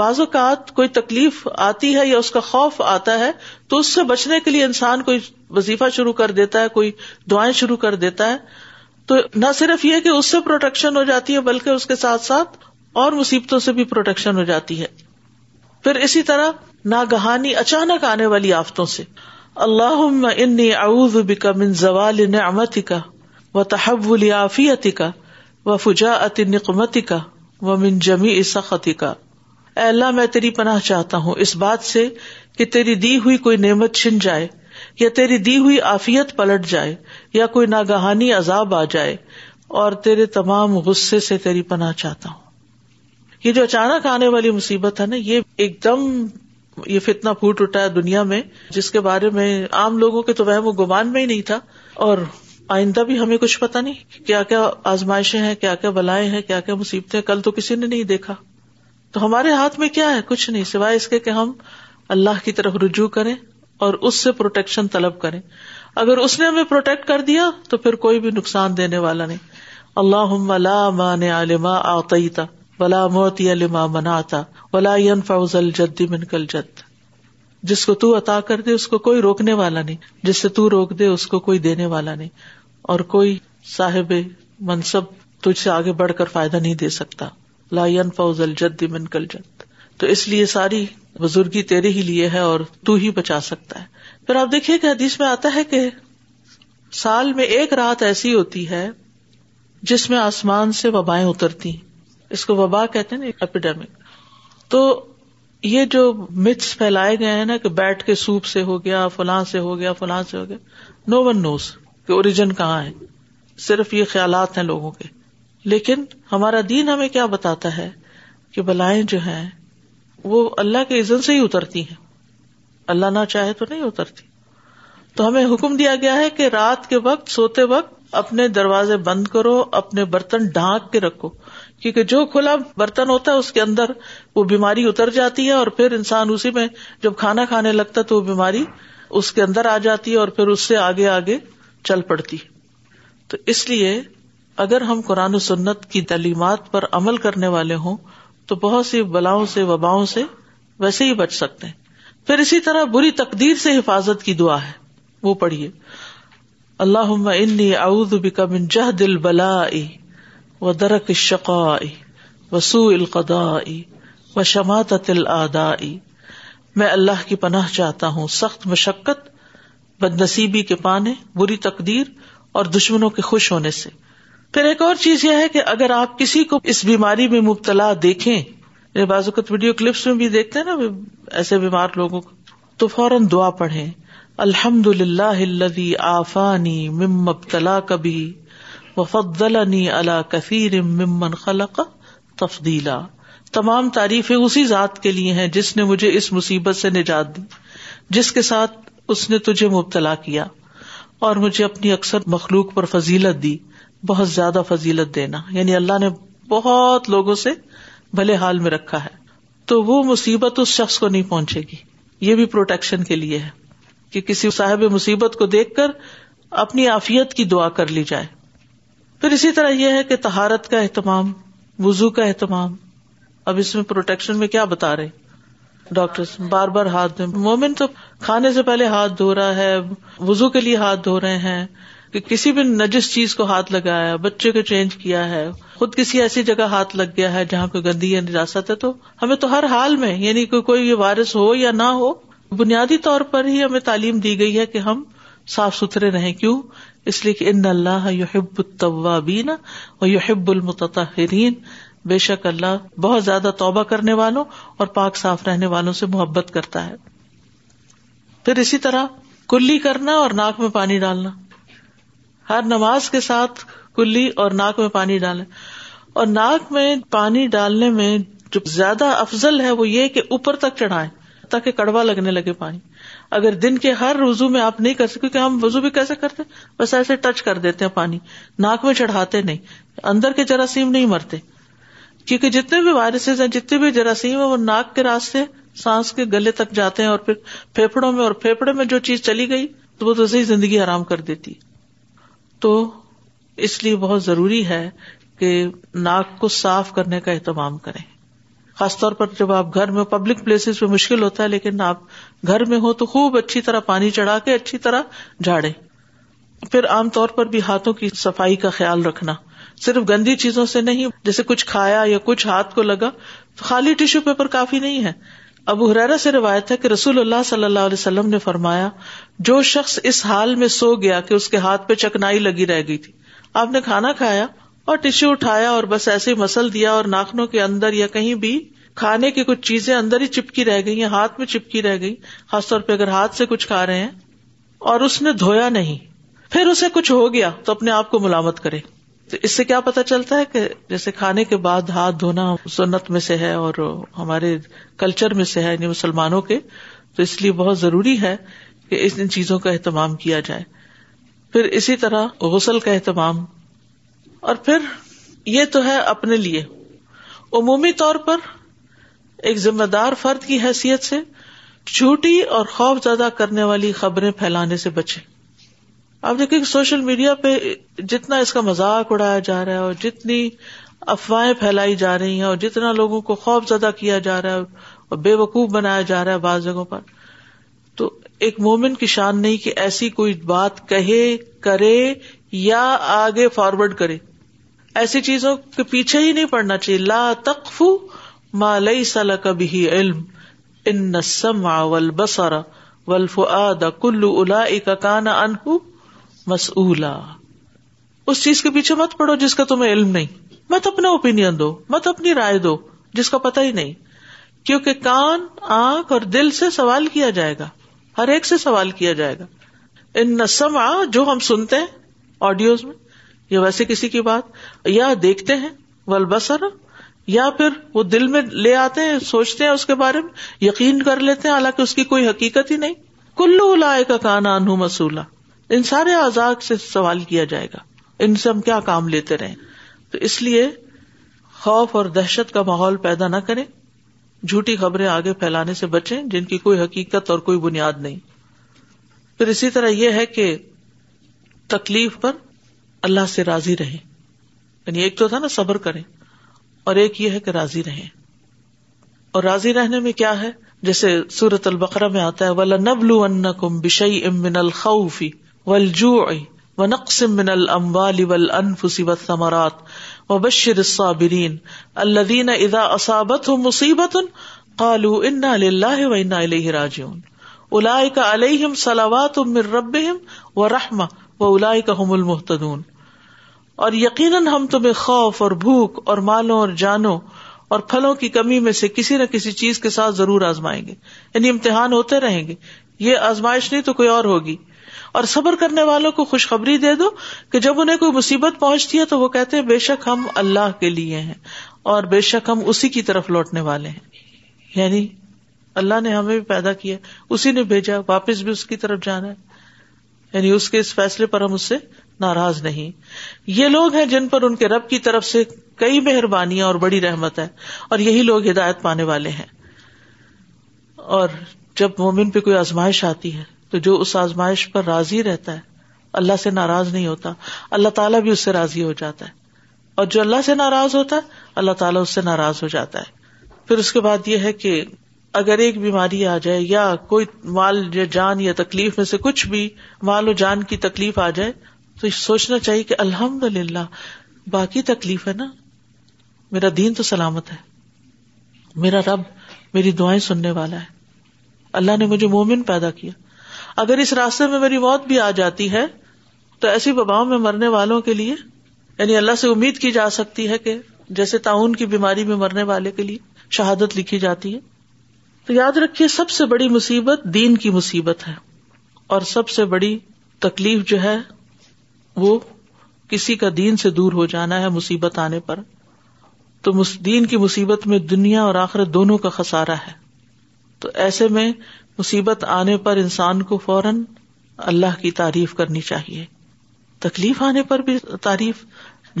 Speaker 1: بعض اوقات کوئی تکلیف آتی ہے یا اس کا خوف آتا ہے تو اس سے بچنے کے لیے انسان کوئی وظیفہ شروع کر دیتا ہے کوئی دعائیں شروع کر دیتا ہے تو نہ صرف یہ کہ اس سے پروٹیکشن ہو جاتی ہے بلکہ اس کے ساتھ ساتھ اور مصیبتوں سے بھی پروٹیکشن ہو جاتی ہے پھر اسی طرح ناگہانی اچانک آنے والی آفتوں سے اللہ اعوذ کا من زوال نعمتی کا و تحب العفیتی کا و فجا فجاطنکمتی کا و من جمی سختی کا اے اللہ میں تیری پناہ چاہتا ہوں اس بات سے کہ تیری دی ہوئی کوئی نعمت چھن جائے یا تیری دی ہوئی عافیت پلٹ جائے یا کوئی ناگہانی عذاب آ جائے اور تیرے تمام غصے سے تیری پناہ چاہتا ہوں یہ جو اچانک آنے والی مصیبت ہے نا یہ ایک دم یہ فتنا پھوٹ اٹھا ہے دنیا میں جس کے بارے میں عام لوگوں کے تو وہ گمان میں ہی نہیں تھا اور آئندہ بھی ہمیں کچھ پتا نہیں کیا کیا آزمائشیں ہیں کیا کیا بلائیں ہیں کیا کیا مصیبتیں کل تو کسی نے نہیں دیکھا تو ہمارے ہاتھ میں کیا ہے کچھ نہیں سوائے اس کے کہ ہم اللہ کی طرف رجوع کریں اور اس سے پروٹیکشن طلب کریں اگر اس نے ہمیں پروٹیکٹ کر دیا تو پھر کوئی بھی نقصان دینے والا نہیں اللہ اللہ مان عالما آتا ولا موت یا لما منا فاؤز الجد من کل جد جس کو تو عطا کر دے اس کو کوئی روکنے والا نہیں جس سے تو روک دے اس کو کوئی دینے والا نہیں اور کوئی صاحب منصب تجھ سے آگے بڑھ کر فائدہ نہیں دے سکتا لا فاؤز الجد من کل جد تو اس لیے ساری بزرگی تیرے ہی لیے ہے اور تو ہی بچا سکتا ہے پھر آپ دیکھیے کہ حدیث میں آتا ہے کہ سال میں ایک رات ایسی ہوتی ہے جس میں آسمان سے وبائیں اترتی ہیں اس کو وبا کہتے نا اپیڈیمک تو یہ جو متس پھیلائے گئے ہیں نا کہ بیٹھ کے سوپ سے ہو گیا فلاں سے ہو گیا فلاں سے ہو گیا نو ون نوز کہ اوریجن کہاں ہے صرف یہ خیالات ہیں لوگوں کے لیکن ہمارا دین ہمیں کیا بتاتا ہے کہ بلائیں جو ہیں وہ اللہ کے عزن سے ہی اترتی ہیں اللہ نہ چاہے تو نہیں اترتی تو ہمیں حکم دیا گیا ہے کہ رات کے وقت سوتے وقت اپنے دروازے بند کرو اپنے برتن ڈھانک کے رکھو کیونکہ جو کھلا برتن ہوتا ہے اس کے اندر وہ بیماری اتر جاتی ہے اور پھر انسان اسی میں جب کھانا کھانے لگتا تو وہ بیماری اس کے اندر آ جاتی ہے اور پھر اس سے آگے آگے چل پڑتی تو اس لیے اگر ہم قرآن و سنت کی تعلیمات پر عمل کرنے والے ہوں تو بہت سی بلاؤں سے وباؤں سے ویسے ہی بچ سکتے ہیں پھر اسی طرح بری تقدیر سے حفاظت کی دعا ہے وہ پڑھیے اللہ انی اعوذ بک من جہد البلاء و درک شقا و القدا و شماطت میں اللہ کی پناہ چاہتا ہوں سخت مشقت بد نصیبی کے پانے بری تقدیر اور دشمنوں کے خوش ہونے سے پھر ایک اور چیز یہ ہے کہ اگر آپ کسی کو اس بیماری میں مبتلا دیکھیں یعنی بعض اوقات ویڈیو کلپس میں بھی دیکھتے نا ایسے بیمار لوگوں کو تو فوراً دعا پڑھے الحمد للہ آفانی مم مبتلا کبھی وفضلنی اللہ کثیر ممن خلق تفدیلا تمام تعریفیں اسی ذات کے لیے ہیں جس نے مجھے اس مصیبت سے نجات دی جس کے ساتھ اس نے تجھے مبتلا کیا اور مجھے اپنی اکثر مخلوق پر فضیلت دی بہت زیادہ فضیلت دینا یعنی اللہ نے بہت لوگوں سے بھلے حال میں رکھا ہے تو وہ مصیبت اس شخص کو نہیں پہنچے گی یہ بھی پروٹیکشن کے لیے ہے کہ کسی صاحب مصیبت کو دیکھ کر اپنی آفیت کی دعا کر لی جائے پھر اسی طرح یہ ہے کہ تہارت کا اہتمام وزو کا اہتمام اب اس میں پروٹیکشن میں کیا بتا رہے ڈاکٹر بار بار ہاتھ دھو مومن تو کھانے سے پہلے ہاتھ دھو رہا ہے وزو کے لیے ہاتھ دھو رہے ہیں کہ کسی بھی نجس چیز کو ہاتھ لگایا ہے بچے کو چینج کیا ہے خود کسی ایسی جگہ ہاتھ لگ گیا ہے جہاں کوئی گندی یا نجاست ہے تو ہمیں تو ہر حال میں یعنی کہ کوئی یہ وائرس ہو یا نہ ہو بنیادی طور پر ہی ہمیں تعلیم دی گئی ہے کہ ہم صاف ستھرے رہیں کیوں اس لیے کہ ان اللہ یحب التوابین اور یحب المتطہرین بے شک اللہ بہت زیادہ توبہ کرنے والوں اور پاک صاف رہنے والوں سے محبت کرتا ہے پھر اسی طرح کلی کرنا اور ناک میں پانی ڈالنا ہر نماز کے ساتھ کلی اور ناک میں پانی ڈالنا اور ناک میں پانی ڈالنے میں جو زیادہ افضل ہے وہ یہ کہ اوپر تک چڑھائیں تاکہ کڑوا لگنے لگے پانی اگر دن کے ہر روزو میں آپ نہیں کر سکتے کیونکہ ہم وزو بھی کیسے کرتے بس ایسے ٹچ کر دیتے ہیں پانی ناک میں چڑھاتے نہیں اندر کے جراثیم نہیں مرتے کیونکہ جتنے بھی وائرسز ہیں جتنے بھی جراثیم ہیں وہ ناک کے راستے سانس کے گلے تک جاتے ہیں اور پھر پھیپڑوں میں اور پھیپڑے میں جو چیز چلی گئی تو وہ تو صحیح زندگی آرام کر دیتی تو اس لیے بہت ضروری ہے کہ ناک کو صاف کرنے کا اہتمام کریں خاص طور پر جب آپ گھر میں پبلک پلیسز پہ مشکل ہوتا ہے لیکن آپ گھر میں ہو تو خوب اچھی طرح پانی چڑھا کے اچھی طرح جھاڑے پھر عام طور پر بھی ہاتھوں کی صفائی کا خیال رکھنا صرف گندی چیزوں سے نہیں جیسے کچھ کھایا یا کچھ ہاتھ کو لگا تو خالی ٹیشو پیپر کافی نہیں ہے ابو حرارا سے روایت ہے کہ رسول اللہ صلی اللہ علیہ وسلم نے فرمایا جو شخص اس حال میں سو گیا کہ اس کے ہاتھ پہ چکنائی لگی رہ گئی تھی آپ نے کھانا کھایا اور ٹشو اٹھایا اور بس ایسے مسل دیا اور ناخنوں کے اندر یا کہیں بھی کھانے کی کچھ چیزیں اندر ہی چپکی رہ گئی ہیں ہاتھ میں چپکی رہ گئی خاص طور پہ اگر ہاتھ سے کچھ کھا رہے ہیں اور اس نے دھویا نہیں پھر اسے کچھ ہو گیا تو اپنے آپ کو ملامت کرے تو اس سے کیا پتا چلتا ہے کہ جیسے کھانے کے بعد ہاتھ دھونا سنت میں سے ہے اور ہمارے کلچر میں سے ہے یعنی مسلمانوں کے تو اس لیے بہت ضروری ہے کہ اس ان چیزوں کا اہتمام کیا جائے پھر اسی طرح غسل کا اہتمام اور پھر یہ تو ہے اپنے لیے عمومی طور پر ایک ذمہ دار فرد کی حیثیت سے چھوٹی اور خوف زیادہ کرنے والی خبریں پھیلانے سے بچے آپ دیکھیں کہ سوشل میڈیا پہ جتنا اس کا مزاق اڑایا جا رہا ہے اور جتنی افواہیں پھیلائی جا رہی ہیں اور جتنا لوگوں کو خوف زدہ کیا جا رہا ہے اور بے وقوف بنایا جا رہا ہے بعض جگہوں پر تو ایک مومن کی شان نہیں کہ ایسی کوئی بات کہے کرے یا آگے فارورڈ کرے ایسی چیزوں کے پیچھے ہی نہیں پڑنا چاہیے لا تقفو ملئی سل کبھی علم ان سما ولبسرا ولف آد کلو الا اس چیز کے پیچھے مت پڑو جس کا تمہیں علم نہیں مت اپنا اوپین دو مت اپنی رائے دو جس کا پتہ ہی نہیں کیونکہ کان آنکھ اور دل سے سوال کیا جائے گا ہر ایک سے سوال کیا جائے گا ان نسم آ جو ہم سنتے ہیں آڈیوز میں یا ویسے کسی کی بات یا دیکھتے ہیں ولبسر یا پھر وہ دل میں لے آتے ہیں سوچتے ہیں اس کے بارے میں یقین کر لیتے ہیں حالانکہ اس کی کوئی حقیقت ہی نہیں کلو الائے کا کانا نو مسولہ ان سارے آزاد سے سوال کیا جائے گا ان سے ہم کیا کام لیتے رہے تو اس لیے خوف اور دہشت کا ماحول پیدا نہ کریں جھوٹی خبریں آگے پھیلانے سے بچیں جن کی کوئی حقیقت اور کوئی بنیاد نہیں پھر اسی طرح یہ ہے کہ تکلیف پر اللہ سے راضی رہے یعنی ایک تو تھا نا صبر کریں اور ایک یہ ہے کہ راضی رہیں اور راضی رہنے میں کیا ہے جیسے سورت البقرا میں آتا ہے ولا نب ان کم بشئی ام من الخوفی ولجو و نقص من الموال ول انفسی و ثمرات و بشر صابرین الدین ادا اصابت ہوں مصیبت کالو ان اللہ و انا الہ راج الائے علیہم سلاوات امر رب و رحم و الائے المحتون اور یقیناً ہم تمہیں خوف اور بھوک اور مالوں اور جانوں اور پھلوں کی کمی میں سے کسی نہ کسی چیز کے ساتھ ضرور آزمائیں گے یعنی امتحان ہوتے رہیں گے یہ آزمائش نہیں تو کوئی اور ہوگی اور صبر کرنے والوں کو خوشخبری دے دو کہ جب انہیں کوئی مصیبت پہنچتی ہے تو وہ کہتے ہیں بے شک ہم اللہ کے لیے ہیں اور بے شک ہم اسی کی طرف لوٹنے والے ہیں یعنی اللہ نے ہمیں بھی پیدا کیا اسی نے بھیجا واپس بھی اس کی طرف جانا ہے یعنی اس کے اس فیصلے پر ہم اس سے ناراض نہیں یہ لوگ ہیں جن پر ان کے رب کی طرف سے کئی مہربانیاں اور بڑی رحمت ہے اور یہی لوگ ہدایت پانے والے ہیں اور جب مومن پہ کوئی آزمائش آتی ہے تو جو اس آزمائش پر راضی رہتا ہے اللہ سے ناراض نہیں ہوتا اللہ تعالیٰ بھی اس سے راضی ہو جاتا ہے اور جو اللہ سے ناراض ہوتا ہے اللہ تعالیٰ اس سے ناراض ہو جاتا ہے پھر اس کے بعد یہ ہے کہ اگر ایک بیماری آ جائے یا کوئی مال یا جان یا تکلیف میں سے کچھ بھی مال و جان کی تکلیف آ جائے تو سوچنا چاہیے کہ الحمد للہ باقی تکلیف ہے نا میرا دین تو سلامت ہے میرا رب میری دعائیں سننے والا ہے اللہ نے مجھے مومن پیدا کیا اگر اس راستے میں میری موت بھی آ جاتی ہے تو ایسی وباؤں میں مرنے والوں کے لیے یعنی اللہ سے امید کی جا سکتی ہے کہ جیسے تعاون کی بیماری میں مرنے والے کے لیے شہادت لکھی جاتی ہے تو یاد رکھیے سب سے بڑی مصیبت دین کی مصیبت ہے اور سب سے بڑی تکلیف جو ہے وہ کسی کا دین سے دور ہو جانا ہے مصیبت آنے پر تو دین کی مصیبت میں دنیا اور آخرت دونوں کا خسارا ہے تو ایسے میں مصیبت آنے پر انسان کو فوراً اللہ کی تعریف کرنی چاہیے تکلیف آنے پر بھی تعریف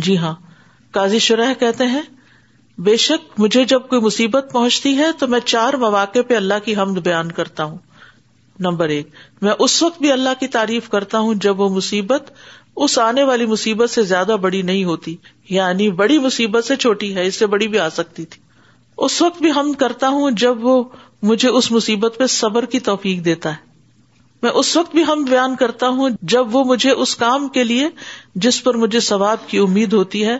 Speaker 1: جی ہاں قاضی شرح کہتے ہیں بے شک مجھے جب کوئی مصیبت پہنچتی ہے تو میں چار مواقع پہ اللہ کی حمد بیان کرتا ہوں نمبر ایک میں اس وقت بھی اللہ کی تعریف کرتا ہوں جب وہ مصیبت اس آنے والی مصیبت سے زیادہ بڑی نہیں ہوتی یعنی بڑی مصیبت سے چھوٹی ہے اس سے بڑی بھی آ سکتی تھی اس وقت بھی ہم کرتا ہوں جب وہ مجھے اس مصیبت پہ صبر کی توفیق دیتا ہے میں اس وقت بھی ہم بیان کرتا ہوں جب وہ مجھے اس کام کے لیے جس پر مجھے ثواب کی امید ہوتی ہے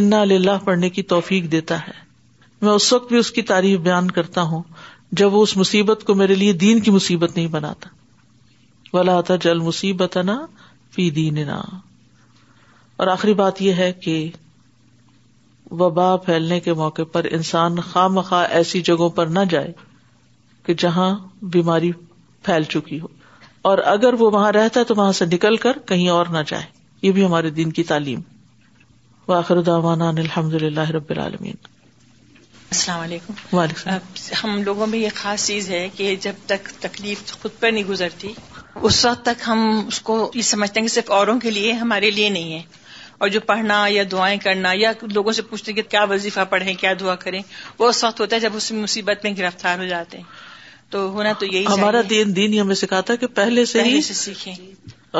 Speaker 1: انا اللہ پڑھنے کی توفیق دیتا ہے میں اس وقت بھی اس کی تعریف بیان کرتا ہوں جب وہ اس مصیبت کو میرے لیے دین کی مصیبت نہیں بناتا ولا جل مصیبت ہے نا فی دیننا اور آخری بات یہ ہے کہ وبا پھیلنے کے موقع پر انسان خواہ مخواہ ایسی جگہوں پر نہ جائے کہ جہاں بیماری پھیل چکی ہو اور اگر وہ وہاں رہتا ہے تو وہاں سے نکل کر کہیں اور نہ جائے یہ بھی ہمارے دین کی تعلیم واخران الحمد للہ رب العالمین
Speaker 2: السلام علیکم وعلیکم ہم لوگوں میں یہ خاص چیز ہے کہ جب تک تکلیف خود پر نہیں گزرتی اس وقت تک ہم اس کو یہ سمجھتے ہیں کہ صرف اوروں کے لیے ہمارے لیے نہیں ہے اور جو پڑھنا یا دعائیں کرنا یا لوگوں سے پوچھتے ہیں کہ کیا وظیفہ پڑھیں کیا دعا کریں وہ اس وقت ہوتا ہے جب اس مصیبت میں گرفتار ہو جاتے ہیں تو ہونا تو یہی
Speaker 1: ہمارا دین دین ہمیں سکھاتا ہے کہ پہلے سے
Speaker 2: سیکھیں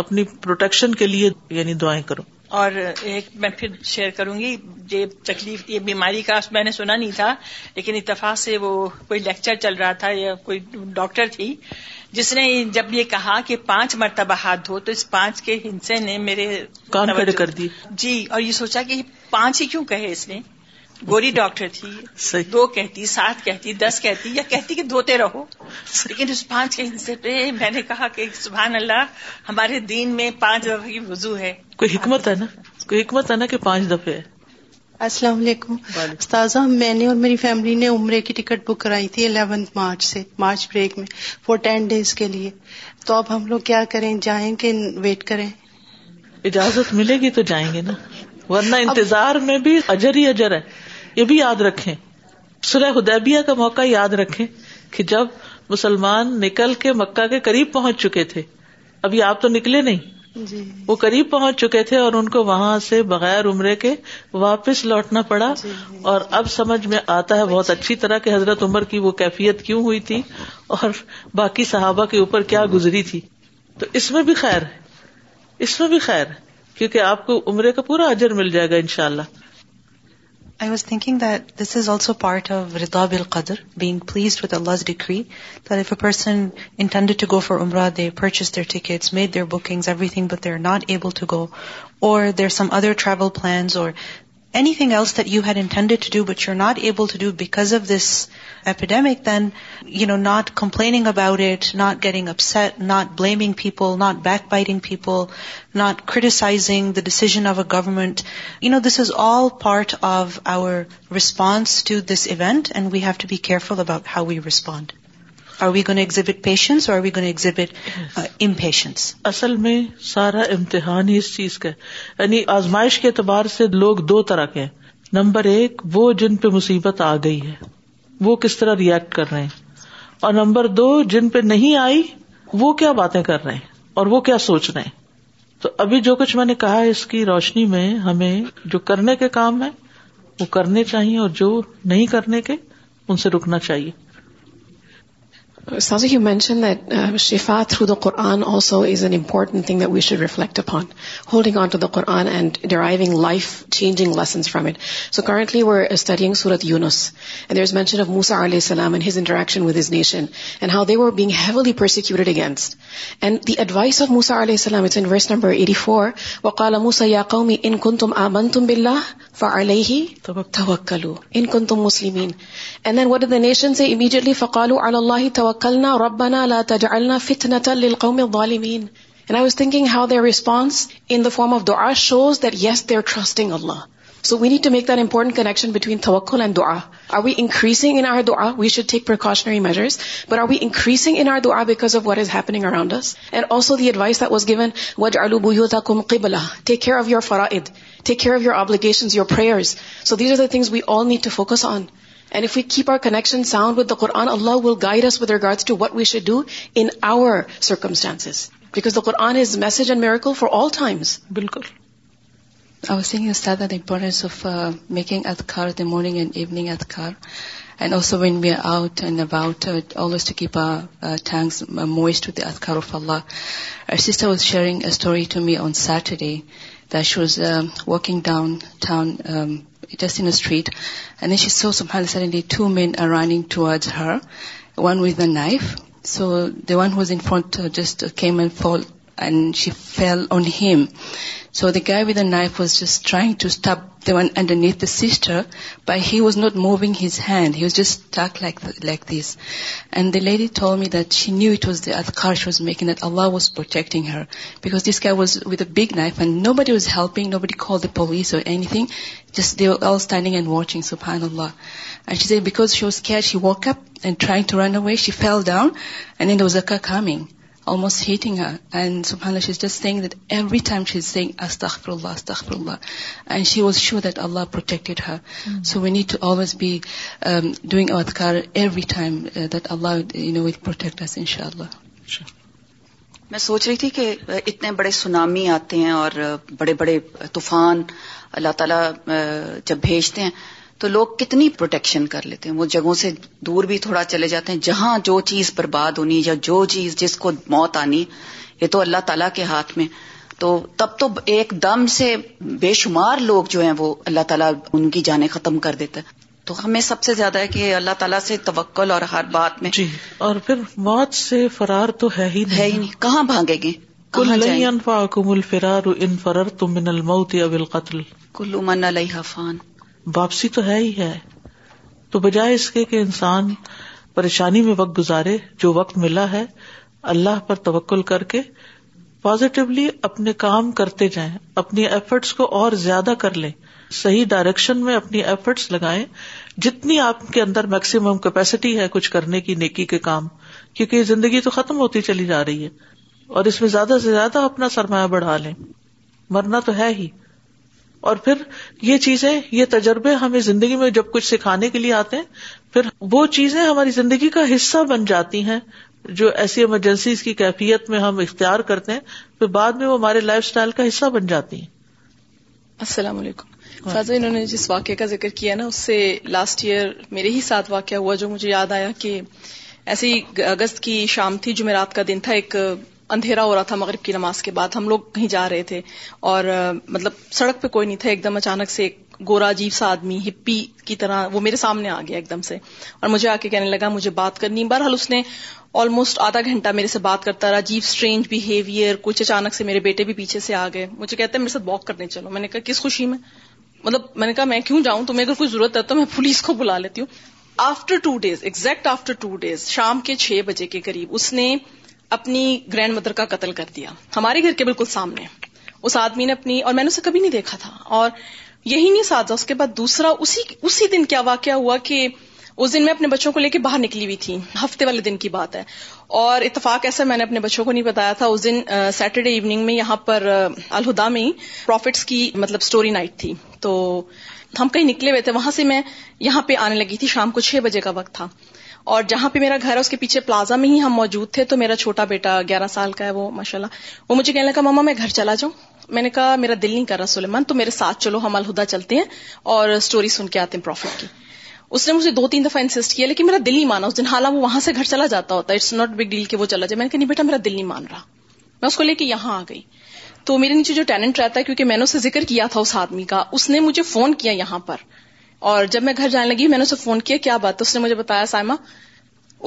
Speaker 1: اپنی پروٹیکشن کے لیے یعنی دعائیں کروں
Speaker 2: اور ایک میں پھر شیئر کروں گی یہ تکلیف یہ بیماری کا میں نے سنا نہیں تھا لیکن اتفاق سے وہ کوئی لیکچر چل رہا تھا یا کوئی ڈاکٹر تھی جس نے جب یہ کہا کہ پانچ مرتبہ ہاتھ دھو تو اس پانچ کے ہنسے نے میرے
Speaker 1: کام کر دی
Speaker 2: جی اور یہ سوچا کہ پانچ ہی کیوں کہے اس نے گوری ڈاکٹر تھی دو کہتی سات کہتی دس کہتی یا کہتی کہ دھوتے رہو لیکن اس پانچ کے پہ میں نے کہا کہ سبحان اللہ ہمارے دین میں پانچ دفعہ کی وضو ہے
Speaker 1: کوئی حکمت ہے نا کوئی حکمت ہے نا کہ پانچ دفعہ ہے
Speaker 3: السلام علیکم استاذہ میں نے اور میری فیملی نے عمرے کی ٹکٹ بک کرائی تھی الیونتھ مارچ سے مارچ بریک میں فور ٹین ڈیز کے لیے تو اب ہم لوگ کیا کریں جائیں کہ ویٹ کریں
Speaker 1: اجازت ملے گی تو جائیں گے نا ورنہ انتظار میں بھی اجر ہی اجر ہے یہ بھی یاد رکھے سرحدیہ کا موقع یاد رکھے کہ جب مسلمان نکل کے مکہ کے قریب پہنچ چکے تھے ابھی آپ تو نکلے نہیں جی وہ قریب پہنچ چکے تھے اور ان کو وہاں سے بغیر عمرے کے واپس لوٹنا پڑا جی،, جی اور اب سمجھ میں آتا ہے بہت اچھی طرح کہ حضرت عمر کی وہ کیفیت کیوں ہوئی تھی اور باقی صحابہ کے اوپر کیا گزری تھی تو اس میں بھی خیر ہے اس میں بھی خیر ہے کیونکہ آپ کو عمرے کا پورا اجر مل جائے گا انشاءاللہ Allah
Speaker 4: I was thinking that this is also part of Rida bill being pleased with Allah that a person intended to go for Umrah they purchase their tickets made their bookings everything but they are not able to go or there some other travel plans or anything else that you had intended to do but you're not able to do because of this epidemic, then, not complaining about it, not getting upset, not blaming people, not backbiting people, not criticizing the decision of a government. This is all part of our response to this event, and we have to be careful about how we respond. اور we gangs impatience
Speaker 1: اصل میں سارا امتحان ہی اس چیز کا یعنی آزمائش کے اعتبار سے لوگ دو طرح کے ہیں نمبر ایک وہ جن پہ مصیبت آ گئی ہے وہ کس طرح ریئیکٹ کر رہے ہیں اور نمبر دو جن پہ نہیں آئی وہ کیا باتیں کر رہے ہیں اور وہ کیا سوچ رہے ہیں تو ابھی جو کچھ میں نے کہا اس کی روشنی میں ہمیں جو کرنے کے کام ہے وہ کرنے چاہیے اور جو نہیں کرنے کے ان سے رکنا چاہیے
Speaker 5: شفا through the Quran also is an important we should reflect upon holding on to the Quran علیہ السلام دین وٹ نیشن سے ربنا how their response in the form of do are shows that yes they are trusting Allah so we need to make the an important connection between تھوکو and do are are we increasing in our do or we should take precautionary measures per are we increasing in our do or because of what is happening around this and also the advice was glue the take care of your fraud take care of your obligation your Frere so these are the things we all need to focus on and if we keep our connection
Speaker 1: sound
Speaker 4: with the Quran Allah will with regard to what we should do in circumstance making it car the morning and evening it car and also when be out and about keep our thanks most to the it car of Allah sharing a story to me on Saturday the ش walking down just in the street. And then she saw, subhanAllah, suddenly two men are running towards her, one with a knife. So the one who was in front uh, just came and fell, and she fell on him. So the guy with the knife was just trying to stab the one underneath the sister, but he was not moving his hand. He was just stuck like this. And the lady told me that she knew it was the adhkar she was making, that Allah was protecting her. Because this guy was with a big knife and nobody was helping, nobody called the police or anything. Just they were all standing and watching, subhanAllah. And she said because she was scared, she woke up and trying to run away, she fell down, and then there was a car coming. almost her. her. And And subhanAllah, she's she's just saying saying, that that every every time astaghfirullah, astaghfirullah. she was sure Allah protected Mm-hmm. So we need to always be um, doing our adhkar time uh, that Allah, you know, will protect us, شاء Sure.
Speaker 6: میں سوچ رہی تھی کہ اتنے بڑے tsunami آتے ہیں اور بڑے بڑے طوفان اللہ تعالیٰ جب بھیجتے ہیں تو لوگ کتنی پروٹیکشن کر لیتے ہیں وہ جگہوں سے دور بھی تھوڑا چلے جاتے ہیں جہاں جو چیز برباد ہونی یا جو چیز جس کو موت آنی یہ تو اللہ تعالیٰ کے ہاتھ میں تو تب تو ایک دم سے بے شمار لوگ جو ہیں وہ اللہ تعالیٰ ان کی جانیں ختم کر دیتا ہے تو ہمیں سب سے زیادہ ہے کہ اللہ تعالیٰ سے توکل اور ہر بات میں
Speaker 1: جی اور پھر موت سے فرار تو ہے ہی
Speaker 6: ہے ہی نہیں کہاں بھاگے گی
Speaker 1: کل واپسی تو ہے ہی ہے تو بجائے اس کے کہ انسان پریشانی میں وقت گزارے جو وقت ملا ہے اللہ پر توکل کر کے پازیٹیولی اپنے کام کرتے جائیں اپنی ایفرٹس کو اور زیادہ کر لیں صحیح ڈائریکشن میں اپنی ایفرٹس لگائیں جتنی آپ کے اندر میکسیمم کیپیسٹی ہے کچھ کرنے کی نیکی کے کام کیونکہ زندگی تو ختم ہوتی چلی جا رہی ہے اور اس میں زیادہ سے زیادہ اپنا سرمایہ بڑھا لیں مرنا تو ہے ہی اور پھر یہ چیزیں یہ تجربے ہمیں زندگی میں جب کچھ سکھانے کے لیے آتے ہیں پھر وہ چیزیں ہماری زندگی کا حصہ بن جاتی ہیں جو ایسی ایمرجنسیز کی کیفیت میں ہم اختیار کرتے ہیں پھر بعد میں وہ ہمارے لائف اسٹائل کا حصہ بن جاتی ہیں
Speaker 7: السلام علیکم خاص انہوں نے جس واقعہ کا ذکر کیا نا اس سے لاسٹ ایئر میرے ہی ساتھ واقعہ ہوا جو مجھے یاد آیا کہ ایسی اگست کی شام تھی جمعرات کا دن تھا ایک اندھیرا ہو رہا تھا مغرب کی نماز کے بعد ہم لوگ کہیں جا رہے تھے اور مطلب سڑک پہ کوئی نہیں تھا ایک دم اچانک سے گورا عجیب سا آدمی ہپی کی طرح وہ میرے سامنے آ گیا ایک دم سے اور مجھے آ کے کہنے لگا مجھے بات کرنی بہرحال اس نے آلموسٹ آدھا گھنٹہ میرے سے بات کرتا رہا عجیب اسٹرینج بہیویئر کچھ اچانک سے میرے بیٹے بھی پیچھے سے آ گئے مجھے کہتے میرے ساتھ واک کرنے چلو میں نے کہا کس خوشی میں مطلب میں نے کہا میں کیوں جاؤں تمہیں اگر کوئی ضرورت ہے تو میں پولیس کو بلا لیتی ہوں after two days exact after two days شام کے چھ بجے کے قریب اس نے اپنی گرینڈ مدر کا قتل کر دیا ہمارے گھر کے بالکل سامنے اس آدمی نے اپنی اور میں نے اسے کبھی نہیں دیکھا تھا اور یہی نہیں ساتھ اس کے بعد دوسرا اسی اسی دن کیا واقعہ ہوا کہ اس دن میں اپنے بچوں کو لے کے باہر نکلی ہوئی تھی ہفتے والے دن کی بات ہے اور اتفاق ایسا میں نے اپنے بچوں کو نہیں بتایا تھا اس دن سیٹرڈے ایوننگ میں یہاں پر الہدا میں پروفٹس کی مطلب سٹوری نائٹ تھی تو ہم کہیں نکلے ہوئے تھے وہاں سے میں یہاں پہ آنے لگی تھی شام کو چھ بجے کا وقت تھا اور جہاں پہ میرا گھر ہے اس کے پیچھے پلازا میں ہی ہم موجود تھے تو میرا چھوٹا بیٹا گیارہ سال کا ہے وہ ماشاء اللہ وہ مجھے کہنے لگا ماما میں گھر چلا جاؤں میں نے کہا میرا دل نہیں کر رہا سلیمان تو میرے ساتھ چلو ہم الہدا چلتے ہیں اور اسٹوری سن کے آتے ہیں پروفٹ کی اس نے مجھے دو تین دفعہ انسسٹ کیا لیکن میرا دل نہیں مانا اس دن حالانکہ وہ وہاں سے گھر چلا جاتا ہوتا ہے اٹس ناٹ بگ ڈیل کہ وہ چلا جائے میں نے کہا نہیں بیٹا میرا دل نہیں مان رہا میں اس کو لے کے یہاں آ گئی تو میرے نیچے جو ٹیلنٹ رہتا ہے کیونکہ میں نے اسے ذکر کیا تھا اس آدمی کا اس نے مجھے فون کیا یہاں پر اور جب میں گھر جانے لگی میں نے اسے فون کیا کیا بات اس نے مجھے بتایا سائما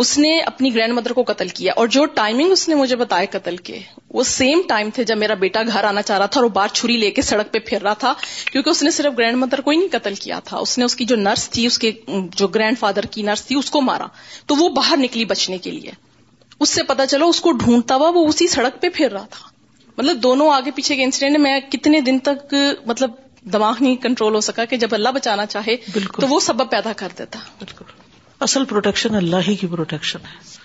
Speaker 7: اس نے اپنی گرینڈ مدر کو قتل کیا اور جو ٹائمنگ اس نے مجھے بتایا قتل کے وہ سیم ٹائم تھے جب میرا بیٹا گھر آنا چاہ رہا تھا اور وہ بار چھری لے کے سڑک پہ پھر رہا تھا کیونکہ اس نے صرف گرینڈ مدر کو ہی نہیں قتل کیا تھا اس نے اس کی جو نرس تھی اس کے جو گرینڈ فادر کی نرس تھی اس کو مارا تو وہ باہر نکلی بچنے کے لیے اس سے پتا چلو اس کو ڈھونڈتا ہوا وہ اسی سڑک پہ پھر رہا تھا مطلب دونوں آگے پیچھے کے انسیڈنٹ میں کتنے دن تک مطلب دماغ نہیں کنٹرول ہو سکا کہ جب اللہ بچانا چاہے بالکل تو وہ سبب پیدا کر دیتا
Speaker 1: بالکل اصل پروٹیکشن اللہ ہی کی پروٹیکشن ہے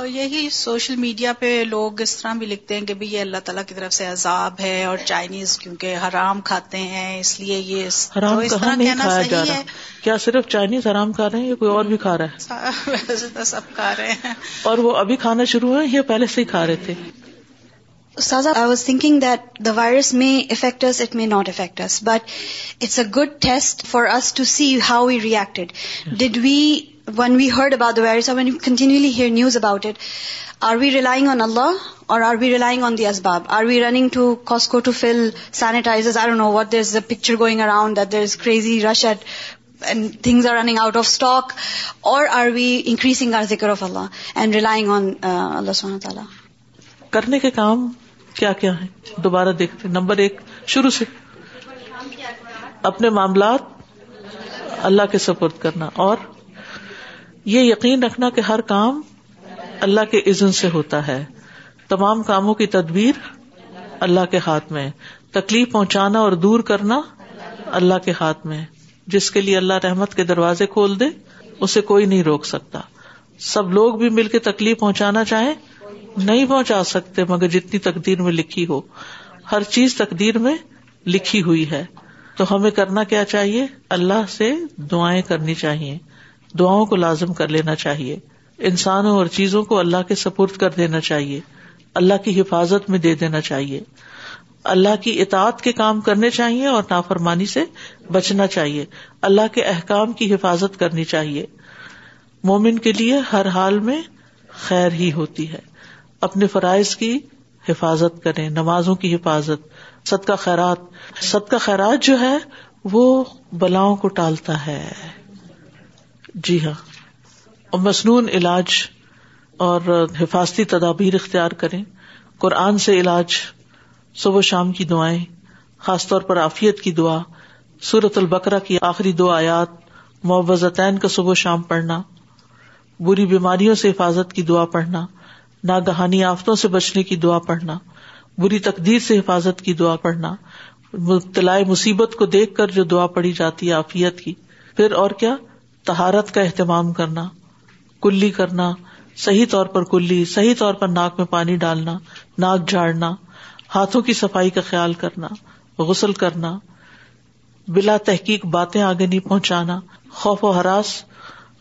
Speaker 8: اور یہی سوشل میڈیا پہ لوگ اس طرح بھی لکھتے ہیں کہ یہ اللہ تعالیٰ کی طرف سے عذاب ہے اور چائنیز کیونکہ حرام کھاتے ہیں اس لیے یہ اس
Speaker 1: حرام طرح نہیں کھایا جا رہا کیا صرف چائنیز حرام کھا رہے ہیں یا کوئی اور بھی کھا رہا
Speaker 8: ہے سب کھا رہے ہیں
Speaker 1: اور وہ ابھی کھانا شروع ہے یہ پہلے سے ہی کھا رہے تھے
Speaker 9: سازا I was thinking that the virus may affect us it may not affect us but it's a good test for us to see how we reacted did we when we heard about the virus when you continually hear news about it are we relying on Allah or are we relying on the اسباب are we running to Costco to full sanitize I don't know what there is a picture going around that there is crazy rush at and things are running out of stock or are we increasing our ذکر of Allah and relying on Allah سبحانہ تعالیٰ
Speaker 1: کرنے کے کام کیا کیا ہے دوبارہ دیکھتے نمبر ایک شروع سے اپنے معاملات اللہ کے سپورٹ کرنا اور یہ یقین رکھنا کہ ہر کام اللہ کے عزن سے ہوتا ہے تمام کاموں کی تدبیر اللہ کے ہاتھ میں تکلیف پہنچانا اور دور کرنا اللہ کے ہاتھ میں جس کے لیے اللہ رحمت کے دروازے کھول دے اسے کوئی نہیں روک سکتا سب لوگ بھی مل کے تکلیف پہنچانا چاہیں نہیں پہنچا سکتے مگر جتنی تقدیر میں لکھی ہو ہر چیز تقدیر میں لکھی ہوئی ہے تو ہمیں کرنا کیا چاہیے اللہ سے دعائیں کرنی چاہیے دعاؤں کو لازم کر لینا چاہیے انسانوں اور چیزوں کو اللہ کے سپورٹ کر دینا چاہیے اللہ کی حفاظت میں دے دینا چاہیے اللہ کی اطاعت کے کام کرنے چاہیے اور نافرمانی سے بچنا چاہیے اللہ کے احکام کی حفاظت کرنی چاہیے مومن کے لیے ہر حال میں خیر ہی ہوتی ہے اپنے فرائض کی حفاظت کریں نمازوں کی حفاظت صدقہ خیرات سد کا خیرات جو ہے وہ بلاؤں کو ٹالتا ہے جی ہاں مصنون علاج اور حفاظتی تدابیر اختیار کریں قرآن سے علاج صبح شام کی دعائیں خاص طور پر عافیت کی دعا سورت البکرا کی آخری دو آیات معوضتین کا صبح شام پڑھنا بری بیماریوں سے حفاظت کی دعا پڑھنا ناگہانی آفتوں سے بچنے کی دعا پڑھنا بری تقدیر سے حفاظت کی دعا پڑھنا مبتلا مصیبت کو دیکھ کر جو دعا پڑی جاتی ہے عافیت کی پھر اور کیا تہارت کا اہتمام کرنا کلّی کرنا صحیح طور پر کلّی صحیح طور پر ناک میں پانی ڈالنا ناک جھاڑنا ہاتھوں کی صفائی کا خیال کرنا غسل کرنا بلا تحقیق باتیں آگے نہیں پہنچانا خوف و حراس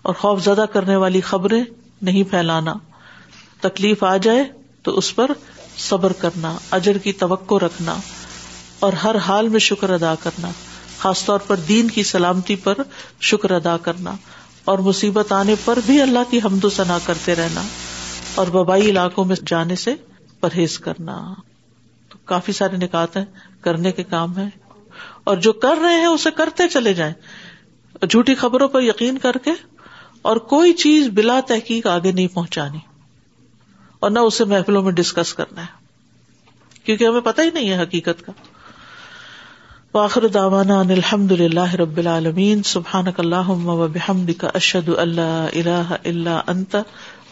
Speaker 1: اور خوف زدہ کرنے والی خبریں نہیں پھیلانا تکلیف آ جائے تو اس پر صبر کرنا اجر کی توقع رکھنا اور ہر حال میں شکر ادا کرنا خاص طور پر دین کی سلامتی پر شکر ادا کرنا اور مصیبت آنے پر بھی اللہ کی حمد و ثنا کرتے رہنا اور وبائی علاقوں میں جانے سے پرہیز کرنا تو کافی سارے نکات ہیں کرنے کے کام ہیں اور جو کر رہے ہیں اسے کرتے چلے جائیں جھوٹی خبروں پر یقین کر کے اور کوئی چیز بلا تحقیق آگے نہیں پہنچانی اور نہ اسے محفلوں میں ڈسکس کرنا ہے کیونکہ ہمیں پتہ ہی نہیں ہے حقیقت کا الحمد سبحانک اللہم سبحان اللہ اشد اللہ اللہ اللہ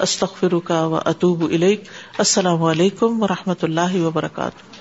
Speaker 1: استخر کا اطوب الیک السلام علیکم و رحمۃ اللہ وبرکاتہ